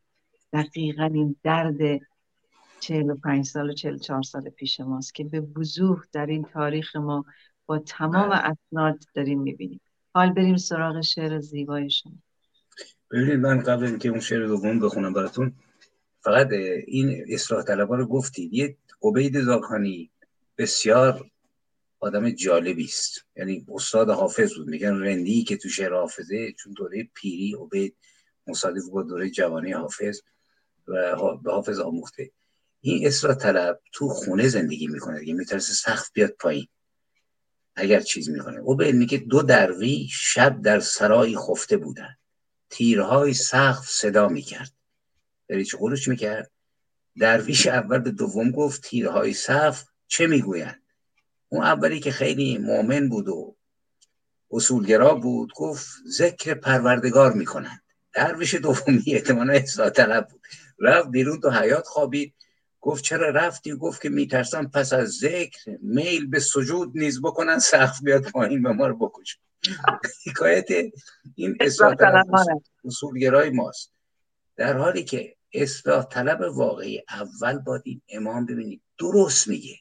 دقیقا این درد 45 سال و 44 سال پیش ماست که به وضوح در این تاریخ ما با تمام بله. اسناد داریم می‌بینیم. حال بریم سراغ شعر زیبای شما. ببینید من قبل اینکه اون شعر دوم بخونم براتون فقط این اصلاح طلبا رو گفتید. یه عبید زاکانی بسیار آدم جالبی است. یعنی استاد حافظ بود. میگن رندی که تو شعر حافظه چون دوره پیری عبید مصادف با دوره جوانی حافظ و به حافظ آموخته. این اصلاح طلب تو خونه زندگی می‌کنه دیگه. میترسه سخت بیاد پایین. اگر چیز می‌کنه. او به میگه دو دروی شب در سرای خفته بودن. تیرهای سخت صدا می‌کرد. بری چه قولش می‌کرد؟ درویش اول به دوم گفت تیرهای سخت چه می‌گویند؟ اون اولی که خیلی مؤمن بود و اصولگرا بود گفت ذکر پروردگار می‌کنند. درویش دومی احتمالا اصلاح طلب بود. رفت بیرون تو حیات خوابید. گفت چرا رفتی؟ گفت که میترسم پس از ذکر میل به سجود نیز بکنن سخت بیاد پایین به ما رو بکش حکایت این اصلاح طلب اصولگرای ماست. در حالی که اصلاح طلب واقعی اول باید این امام ببینید. درست میگه.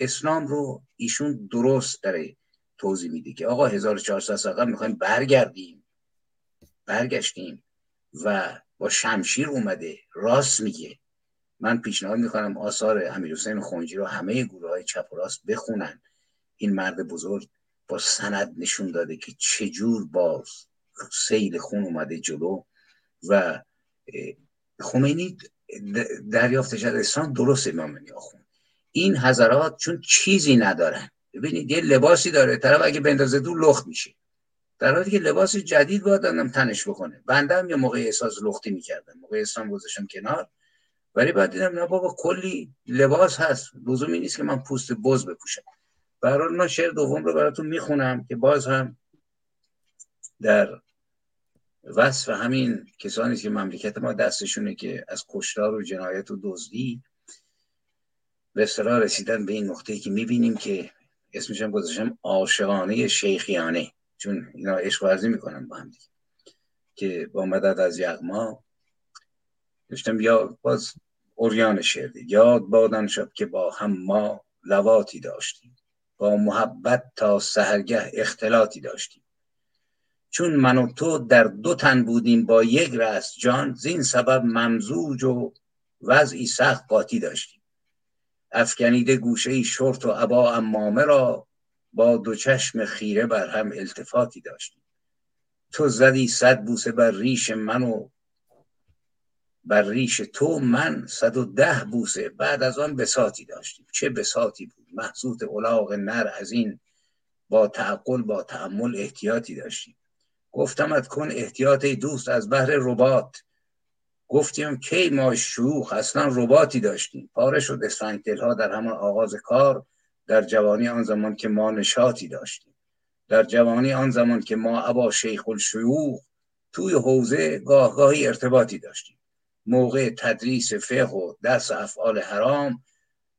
اسلام رو ایشون درست داره توضیح میده که آقا 1400 سال می‌خوایم برگردیم. برگشتیم و با شمشیر اومده. راست میگه. من پیشنهاد می‌کنم آثار امیر حسین خونجی رو همه گروه های چپ و راست بخونن. این مرد بزرگ با سند نشون داده که چجور باز سیل خون اومده جلو و خمینی دریافتش از اسلام درست امام آخون این حضرات چون چیزی ندارن. ببینید یه لباسی داره طرف اگه بندازه دو لخت میشه. در حالی که لباس جدید باید آدم تنش بکنه. بنده هم یه موقع احساس لختی می‌کردم. موقع اسلام گذاشتم کنار. ولی بعد دیدم نه بابا کلی لباس هست. لزومی نیست که من پوست بز بپوشم. برای من شعر دوم رو براتون می‌خونم که باز هم در وصف همین کسانی که مملکت ما دستشونه که از کشتار و جنایت و دزدی به اصطلاح رسیدن به این نقطه که می‌بینیم که اسمش هم گذاشتم عاشقانه شیخیانه. چون اینا عشق ورزی می‌کنن با هم دیگه. که با مدد از یغما داشتم یا باز اوریان شعر یاد بادن شد که با هم ما لواتی داشتیم. با محبت تا سهرگه اختلاطی داشتیم. چون من و تو در دو تن بودیم با یک رأس جان زین سبب ممزوج و وضعی سخت قاطی داشتیم. افکنیده گوشه شرط و عبا امامه را با دو چشم خیره بر هم التفاتی داشتیم. تو زدی صد بوسه بر ریش من و بر ریش تو من صد و ده بوسه. بعد از آن بساتی داشتیم. چه بساتی بود؟ محصوط الاغ نر از این با تعقل با تعمل احتیاطی داشتیم. گفتمت کن احتیاط دوست از بحر ربات. گفتیم کی ما شوخ اصلا رباتی داشتیم. پاره شد اسفنگتل ها در همان آغاز کار. در جوانی آن زمان که ما نشاطی داشتیم. در جوانی آن زمان که ما ابا شیخ الشیوخ توی حوزه گاهگاهی ارتباطی داشتیم. موقع تدریس فقه و دست افعال حرام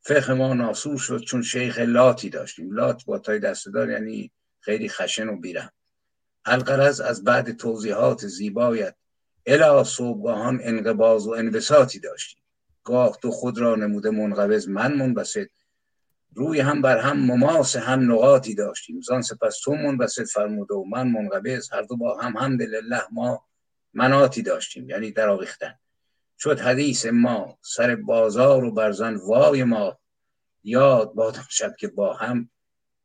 فقه ما ناسور شد چون شیخ لاتی داشتیم. لات با تای دستدار یعنی خیلی خشن و بیرم القرز از بعد توضیحات زیبایت الا صبحگاهان انقباز و انبساطی داشتیم. گاه تو خود را نموده منقبض من منبسط. روی هم بر هم مماس هم نقاطی داشتیم. زان سپس تو منبسط فرموده و من منقبض هر دو با هم حمد لله ما مناتی داشتیم. یعنی در آویختن شد حدیث ما سر بازار و برزن وای ما. یاد بادم شب که با هم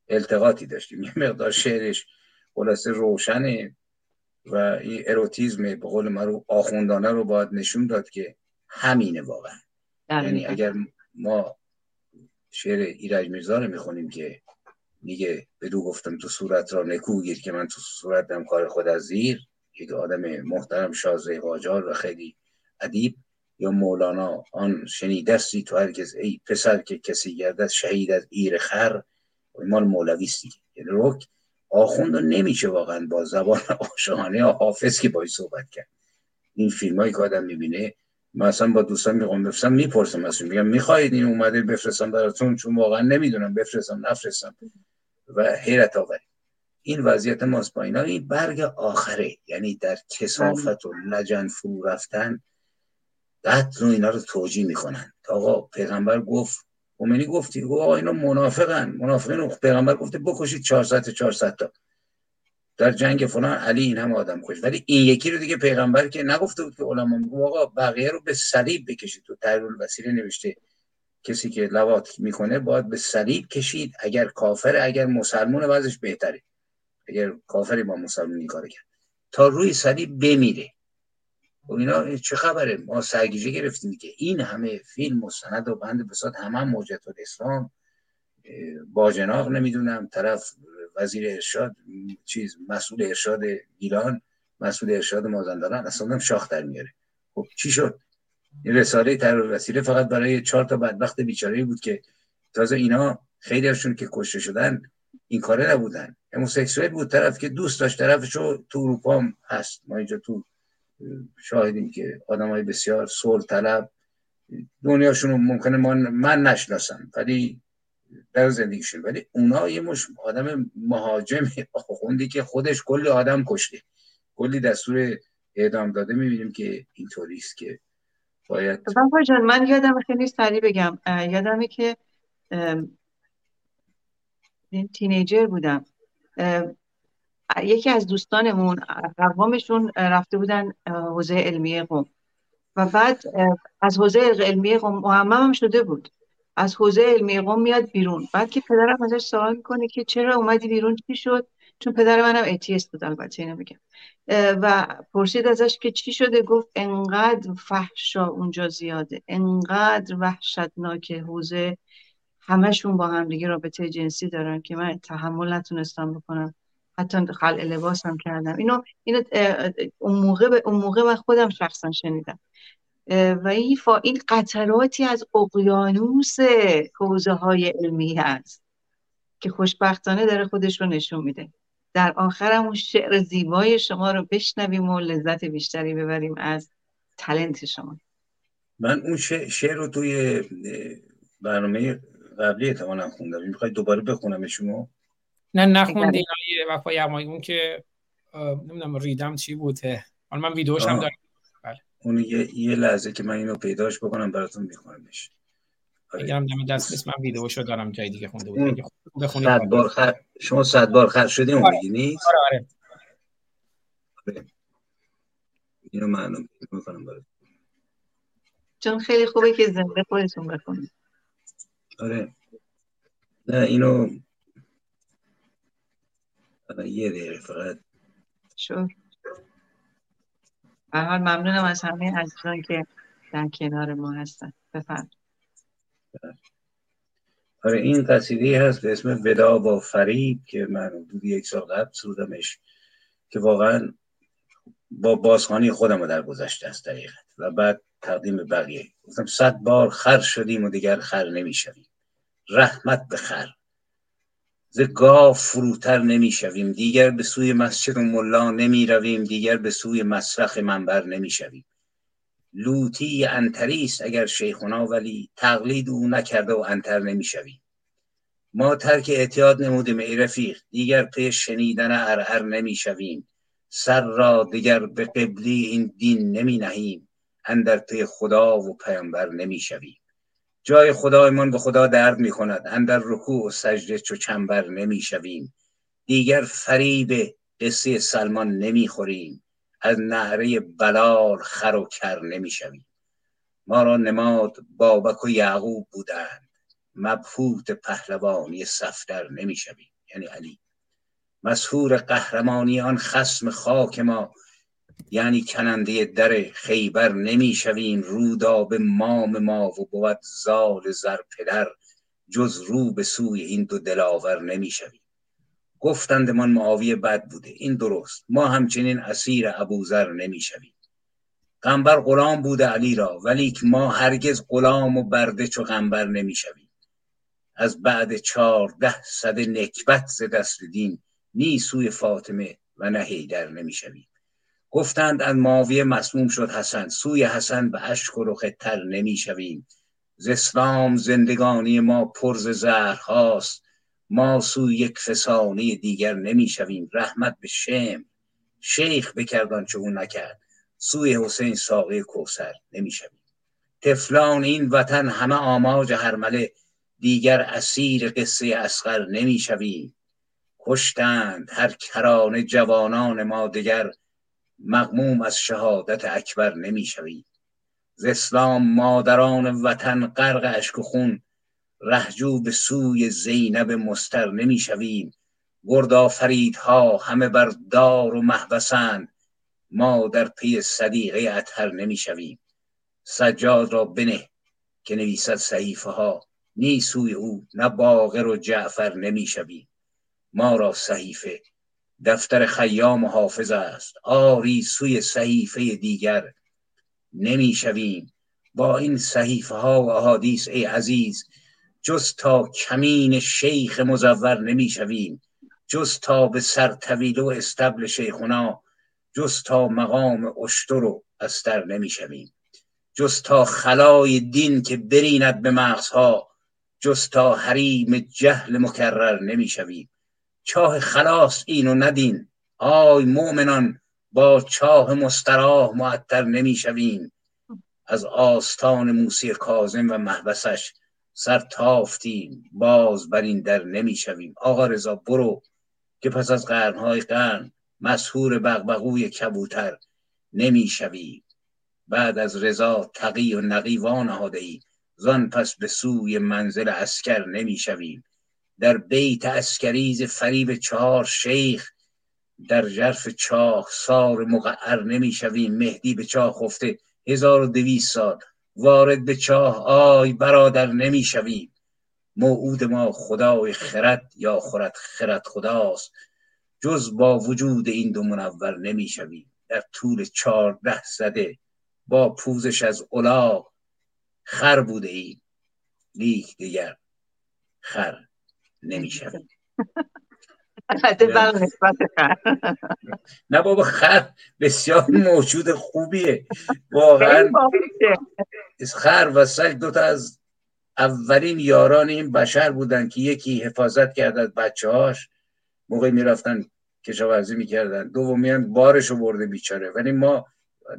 التقاطی داشتیم. یه مقدار شعرش خلاصه روشنه و این اروتیزم به قول رو آخوندانه رو باید نشون داد که همینه واقعا. یعنی اگر ما شعر ایرج میرزا رو می‌خونیم که میگه بدو گفتم تو صورت را نکو گیر که من تو صورت دم کار خود از زیر یک آدم محترم شازه واجار و خیلی ادیب یا مولانا آن شنیدستی تو هرگز ای پسر که کسی گردد شهید از ایر خر مال مولویستی یعنی رک آخوند نمیشه واقعا با زبان آشانه حافظ که باید صحبت کرد. این فیلم هایی که آدم می‌بینه مثلا با دوستان می‌خوام بفرستم می‌پرسم مثلا میگم می‌خواهید این اومده بفرستم براتون؟ چون واقعا نمی‌دونم بفرستم نفرستم. و حیرت آوری. این وضعیت ماست با اینا. این برگ آخره. یعنی در کسافت و لجن فرو رفتن قتل و اینا رو توجیه می‌کنن. آقا پیغمبر گفت خمینی گفتی. گفت آقا اینا منافقن. منافقین پیغمبر گفته بکشید 400 400 تا. در جنگ فلان علی این هم آدم کش ولی این یکی رو دیگه پیغمبر که نگفته بود که علما میگه آقا بقیه رو به صلیب بکشید. تو تحریر وسیله نوشته کسی که لوات می‌کنه باید به صلیب کشید. اگر کافر اگر مسلمان وضعش بهتره. اگر کافری با مسلمانی کار کرد. تا روی صلیب بمیره. و خب اینا چه خبره؟ ما سرگیجه گرفتیم که این همه فیلم مستند و بند بسات همه هم اسلام با جناق نمی‌دونم طرف وزیر ارشاد چیز مسئول ارشاد ایران مسئول ارشاد مازندران اصلا شاخ در میاره. خب چی شد؟ این رساله ترور وسیله فقط برای چهار تا بدبخت بیچاره بود که تازه اینا خیلی هاشون که کشته شدن این کاره نبودن. هموسکسوال بود طرف که دوست داشت طرفشو تو اروپا هست. ما اینجا تو شاهدیم که آدم های بسیار صلح طلب. دنیاشون ممکنه من, من نشناسم ولی در زندگیشون ولی اونا یه مش آدم مهاجم. خوندی که خودش کلی آدم کشته. کلی دستور اعدام داده. می‌بینیم که اینطوریست که باید جان من یادم خیلی سریع بگم. یادمه که تینیجر بودم. یکی از دوستانمون قوامشون رفته بودن حوزه علمی قوم. و بعد از حوزه علمی قوم محمم شده بود. از حوزه علمی قوم میاد بیرون. بعد که پدرم ازش سوال می‌کنه که چرا اومدی بیرون؟ چی شد؟ چون پدر منم ایتیست بود البته اینو بگم و پرسید ازش که چی شده؟ گفت انقدر فحشا اونجا زیاده. انقدر وحشتناک حوزه. همشون با هم دیگه رابطه جنسی دارن که من تحمل نتونستم بکنم. حتی خلع لباس هم کردم. اینو اینو اون موقع اون موقع من خودم شخصا شنیدم. و این فا این قطراتی از اقیانوس حوزه های علمی هست که خوشبختانه داره خودش رو نشون میده. در آخرم اون شعر زیبای شما رو بشنویم و لذت بیشتری ببریم از تلنت شما. من اون شعر رو توی برنامه قبلی احتمالا خوندم. می‌خوای دوباره بخونم شما؟ نه نخوندی وفای اون که نمی‌دونم ریدم چی بوده حالا من ویدیوش هم دارم. بله. اون یه, یه لحظه که من اینو پیداش بکنم براتون میخونمش. بگم دم دست من ویدیوشو دارم جای دیگه خونده بود صد بار خر... شما صد بار خر شدی اون بگی نیست؟ آره آره. اینو معلوم می‌کنم براتون. چون خیلی خوبه که زنده خودتون بخونید. آره. نه اینو یه فقط شور حال ممنونم از همه عزیزان که در کنار ما هستن. بفرم آره این قصیده هست به اسم ودا با فریب که من حدود یک سال قبل سرودمش که واقعا با بازخانی خودم رو در گذشته است دقیقا. و بعد تقدیم بقیه. گفتم صد بار خر شدیم و دیگر خر نمی‌شویم. رحمت به خر. ز گاو فروتر نمی‌شویم دیگر به سوی مسجد و ملا نمی رویم دیگر به سوی مسلخ منبر نمی شویم لوطی عنتری اگر شیخنا ولی تقلید او نکرده و عنتر نمی شویم ما ترک اعتیاد نمودیم ای رفیق دیگر پی شنیدن عرعر نمی شویم سر را دیگر به قبله این دین نمی نهیم اندر پی خدا و پیامبر نمی شویم جای خدایمان به خدا درد می کند اندر رکوع و سجده چو چنبر نمی شویم دیگر فریب قصه سلمان نمی خوریم از نهره بلال خر و کر نمی شویم ما را نماد بابک و یعقوب بودند. مبهوت پهلوانی صفدر نمی شویم یعنی علی. مسهور قهرمانی آن خسم خاک ما یعنی کننده در خیبر نمی‌شویم رودا به مام ما و بود زال زر پدر جز رو به سوی این دو دلاور نمی‌شویم. گفتند من معاویه بد بوده این درست. ما همچنین اسیر ابوذر نمی‌شویم. قنبر غلام بوده علی را ولی ما هرگز غلام و برده چو قنبر نمی‌شویم. از بعد چهارده صد نکبت ز دست دین نی سوی فاطمه و نه هیدر نمی‌شویم. گفتند از ماویه مسموم شد حسن سوی حسن به اشک و رخ تر نمی‌شویم. ز اسلام زندگانی ما پرز زهر هاست. ما سوی یک فسانه دیگر نمی‌شویم. رحمت به شم شیخ بکردان چه نکرد. سوی حسین ساقی کوسر نمی‌شویم. تفلان این وطن همه آماج هرمله دیگر اسیر قصه اسقر نمی‌شویم. کشتند هر کرانه جوانان ما دگر. مغموم از شهادت اکبر نمی‌شویم ز اسلام مادران وطن غرق اشک و خون رهجو به سوی زینب مستر نمی‌شویم گرد فریدها همه بر دار و محبسند ما در پی صدیقه اطهر نمی‌شویم سجاد را بنه که نویسد صحیفه ها نی سوی او نه باقر و جعفر نمی‌شویم ما را صحیفه دفتر خیام و حافظ است. آری سوی صحیفه دیگر نمی‌شویم. با این صحیفه ها و احادیث ای عزیز جز تا کمین شیخ مزور نمی‌شویم. جز تا به سر طویل و استبل شیخونا جز تا مقام اشتر و استر نمی‌شویم. جز تا خلای دین که بریند به مغزها جز تا حریم جهل مکرر نمی‌شویم. چاه خلاص اینو ندین. آی مؤمنان با چاه مستراح معطر نمی‌شویم از آستان موسی کاظم و محبسش سر تافتیم. باز بر این در نمی‌شویم. آقا رضا برو که پس از قرنهای قرن مسهور بغبغوی کبوتر نمی‌شویم. بعد از رضا تقی و نقی وانهاده ای زان پس به سوی منزل اسکر نمی‌شویم. در بیت اسکریز فریب چهار شیخ در جرف چاه سار مقعر نمی‌شویم. مهدی به چاه خفته هزار و دویست سال. وارد به چاه آی برادر نمی‌شویم. موعود ما خدای خرد یا خورد خرد خداست. جز با وجود این دو منور نمی‌شویم. در طول چهارده زده با پوزش از الاغ خر بوده ایم. لیک دیگر خر. نمی‌شویم نه بابا خر بسیار موجود خوبیه. واقعا خر و سگ دوتا از اولین یاران این بشر بودن که یکی حفاظت کرد از بچه هاش موقعی می‌رفتن کشاورزی می‌کردن. دومی هم بارش رو برده بیچاره. ولی ما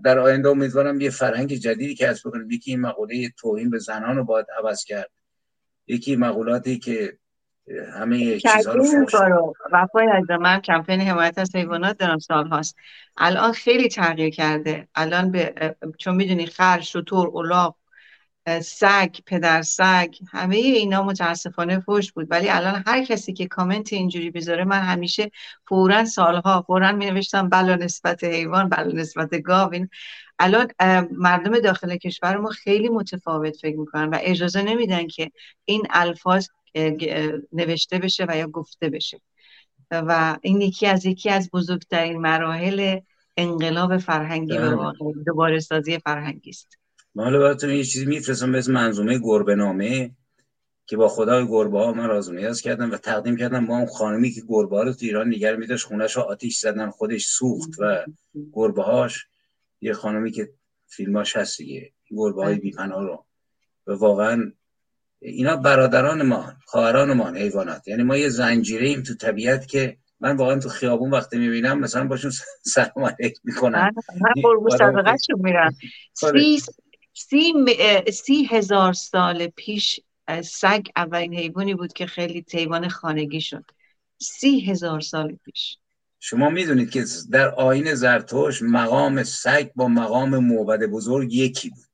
در آینده امیدوارم یه فرهنگ جدیدی که از بکنیم. یکی این مقوله توهین به زنان رو باید عوض کرد. یکی مقولاتی که همه چیزها رو وفای از من کمپین حمایت از حیوانات دارم سال هاست. الان خیلی تغییر کرده. الان به چون می‌دونی خر شطور الاغ سگ پدر سگ همه اینا متاسفانه فوش بود. ولی الان هر کسی که کامنت اینجوری بذاره من همیشه فورا سالها فورا می نوشتم بلا نسبت حیوان بلا نسبت گاو الان مردم داخل کشور ما خیلی متفاوت فکر می‌کنن و اجازه نمیدن که این الفاظ نوشته بشه و یا گفته بشه. و این یکی از یکی از بزرگترین مراحل انقلاب فرهنگی به واقع دوباره سازی فرهنگی است. من حالا براتون یه چیزی میفرستم به منظومه گربه نامه که با خدای گربه ها من راز نیاز کردم و تقدیم کردم با اون خانمی که گربه ها رو تو ایران نگر میداشت خونش رو آتیش زدن خودش سوخت و گربه هاش. یه خانمی که فیلماش هست دیگه گربه های بیپناه رو. و واقعا اینا برادران ما خواهران ما حیوانات. یعنی ما یه زنجیره ایم تو طبیعت که من واقعا تو خیابون وقتی می‌بینم مثلا باشون سلام علیک می‌کنم من قربو صدقه میرم. سی, سی هزار سال پیش سگ اولین حیوانی بود که خیلی حیوان خانگی شد. سی هزار سال پیش. شما می‌دونید که در آین زرتوش مقام سگ با مقام موبد بزرگ یکی بود.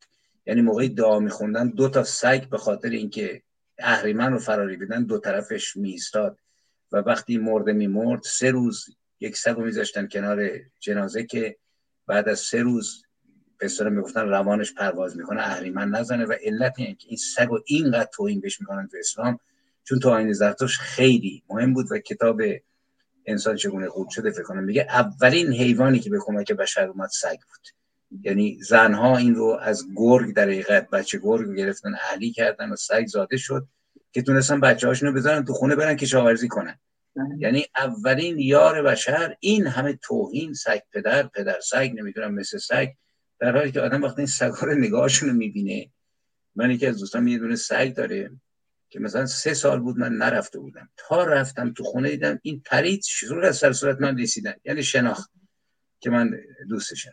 یعنی موقعی دعا میخوندن دو تا سگ به خاطر اینکه اهریمن رو فراری بدن دو طرفش میستاد و وقتی مرده میمرد سه روز یک سگ رو میذاشتن کنار جنازه که بعد از سه روز به اصطلاح می‌گفتن روانش پرواز می‌کنه اهریمن نزنه. و علت اینه که این سگ و اینقدر توهین بهش می‌کنن تو اسلام چون تو آین زرتوش خیلی مهم بود و کتاب انسان چگونه خود شده فکر کنم. میگه اولین حیوانی که به کمک بشر اومد سگ بود. یعنی زنها این رو از گرگ در حقیقت بچه گرگ گرفتن اهلی کردن و سگ زاده شد که تونستن بچه هاشون رو بذارن تو خونه برن کشاورزی کنن. یعنی اولین یار بشر این همه توهین سگ پدر پدر سگ نمی‌دونم مثل سگ در حالی که آدم وقتی این سگا رو نگاهشون رو می‌بینه من یکی از دوستان یه دونه سگ داره که مثلا سه سال بود من نرفته بودم. تا رفتم تو خونه دیدم این پرید شروع از سر صورت من رسیدن یعنی شناخت که من دوستشم.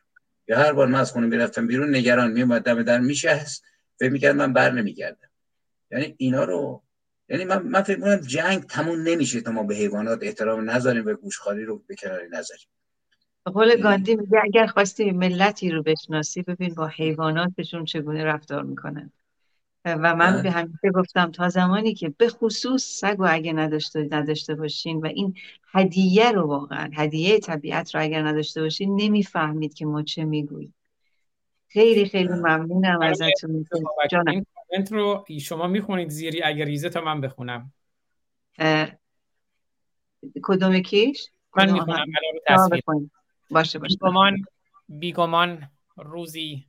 یا هر بار من از خونه می‌رفتم بیرون نگران میومد دم در میشست. فکر می‌کرد من بر نمیگردم. یعنی اینا رو یعنی من, من فکر کنم جنگ تموم نمیشه تا ما به حیوانات احترام نذاریم و گوشخاری رو به کناری نذاریم. قول گاندی میگه اگر خواستی ملتی رو بشناسی ببین با حیواناتشون چگونه رفتار می‌کنن. و من به همیشه گفتم تا زمانی که به خصوص سگ و اگه نداشته, نداشته باشین و این هدیه رو واقعا هدیه طبیعت رو اگر نداشته باشین نمی‌فهمید که ما چه می‌گوییم. خیلی خیلی ممنونم ازتون. جانم. کامنت رو شما می‌خونید زیری؟ اگر ریزه تا من بخونم. کدوم کیش؟ من می‌خونم. باشه باشه بیگمان بیگمان روزی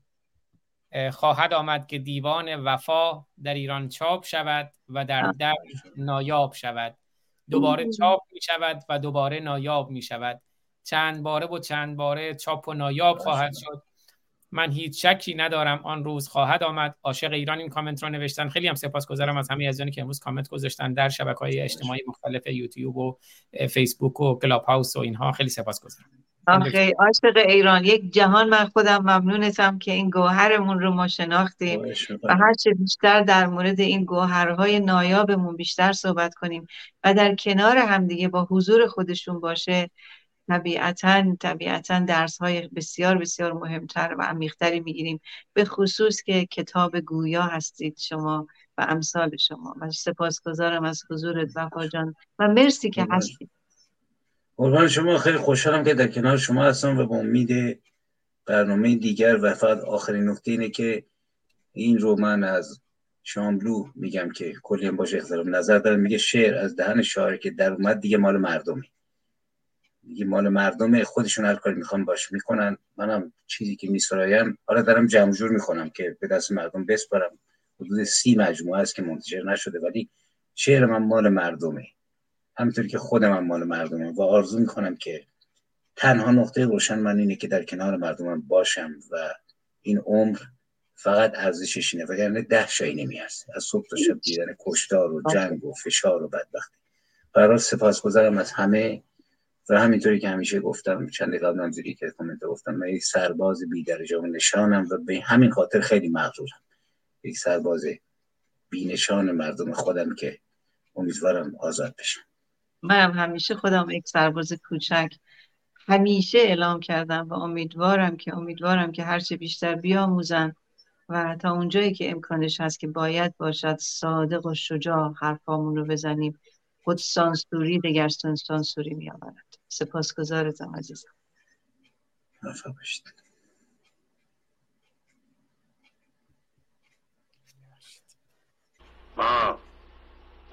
خواهد آمد که دیوان وفا در ایران چاپ شود و در در نایاب شود. دوباره چاپ می شود و دوباره نایاب می شود. چند باره و چند باره چاپ و نایاب خواهد شد. من هیچ شکی ندارم آن روز خواهد آمد. عاشق ایران این کامنت رو نوشتن. خیلی هم سپاسگزارم از همه عزیزانی که امروز کامنت گذاشتن در شبکه های اجتماعی مختلف یوتیوب و فیسبوک و کلاب هاوس و اینها. خیلی سپاسگزارم. آخه عاشق ایران یک جهان من خودم ممنونتم که این گوهرمون رو ما شناختیم و هرچه بیشتر در مورد این گوهرهای نایابمون بیشتر صحبت کنیم و در کنار همدیگه با حضور خودشون باشه طبیعتا طبیعتا درس های بسیار بسیار مهمتر و عمیقتری می‌گیریم. به خصوص که کتاب گویا هستید شما و امثال شما. و سپاسگزارم از حضورت وفا جان. و مرسی که هستید. قربان شما خیلی خوشحالم که در کنار شما هستم و با امید برنامه دیگر و فقط آخرین نکته اینه که این رو من از شاملو میگم که کلی هم باشه اختلاف نظر دارم. میگه شعر از دهن شاعر که در اومد دیگه مال مردمی میگه مال مردم خودشون هر کاری می‌خوان باش می‌کنن. منم چیزی که میسرایم حالا دارم جمع جور می‌کنم که به دست مردم بسپارم. حدود سی مجموعه است که منتشر نشده ولی شعر من مال مردمه. همینطوری که خودم هم مال مردمه و آرزو می‌کنم که تنها نقطه روشن من اینه که در کنار مردمم باشم و این عمر فقط ارزشش اینه وگرنه ده شایی نمیارزه. از صبح تا شب دیدن کشتار و جنگ و فشار و بدبختی. برای سپاسگزارم از همه و همینطوری که همیشه گفتم چند قبل منظوری که کامنت گفتم من یک سرباز بی درجه و نشانم و به همین خاطر خیلی مغرورم یک سرباز بی نشان مردم خودم که امیدوارم آزاد بشم. من همیشه خودم یک سرباز کوچک همیشه اعلام کردم و امیدوارم که امیدوارم که هرچه بیشتر بیاموزن و تا اونجایی که امکانش هست که باید باشد صادق و شجاع حرفامون رو بزنیم. خود سانسوری دگر سانسوری می آورد سپاسگزارتم عزیزم. ما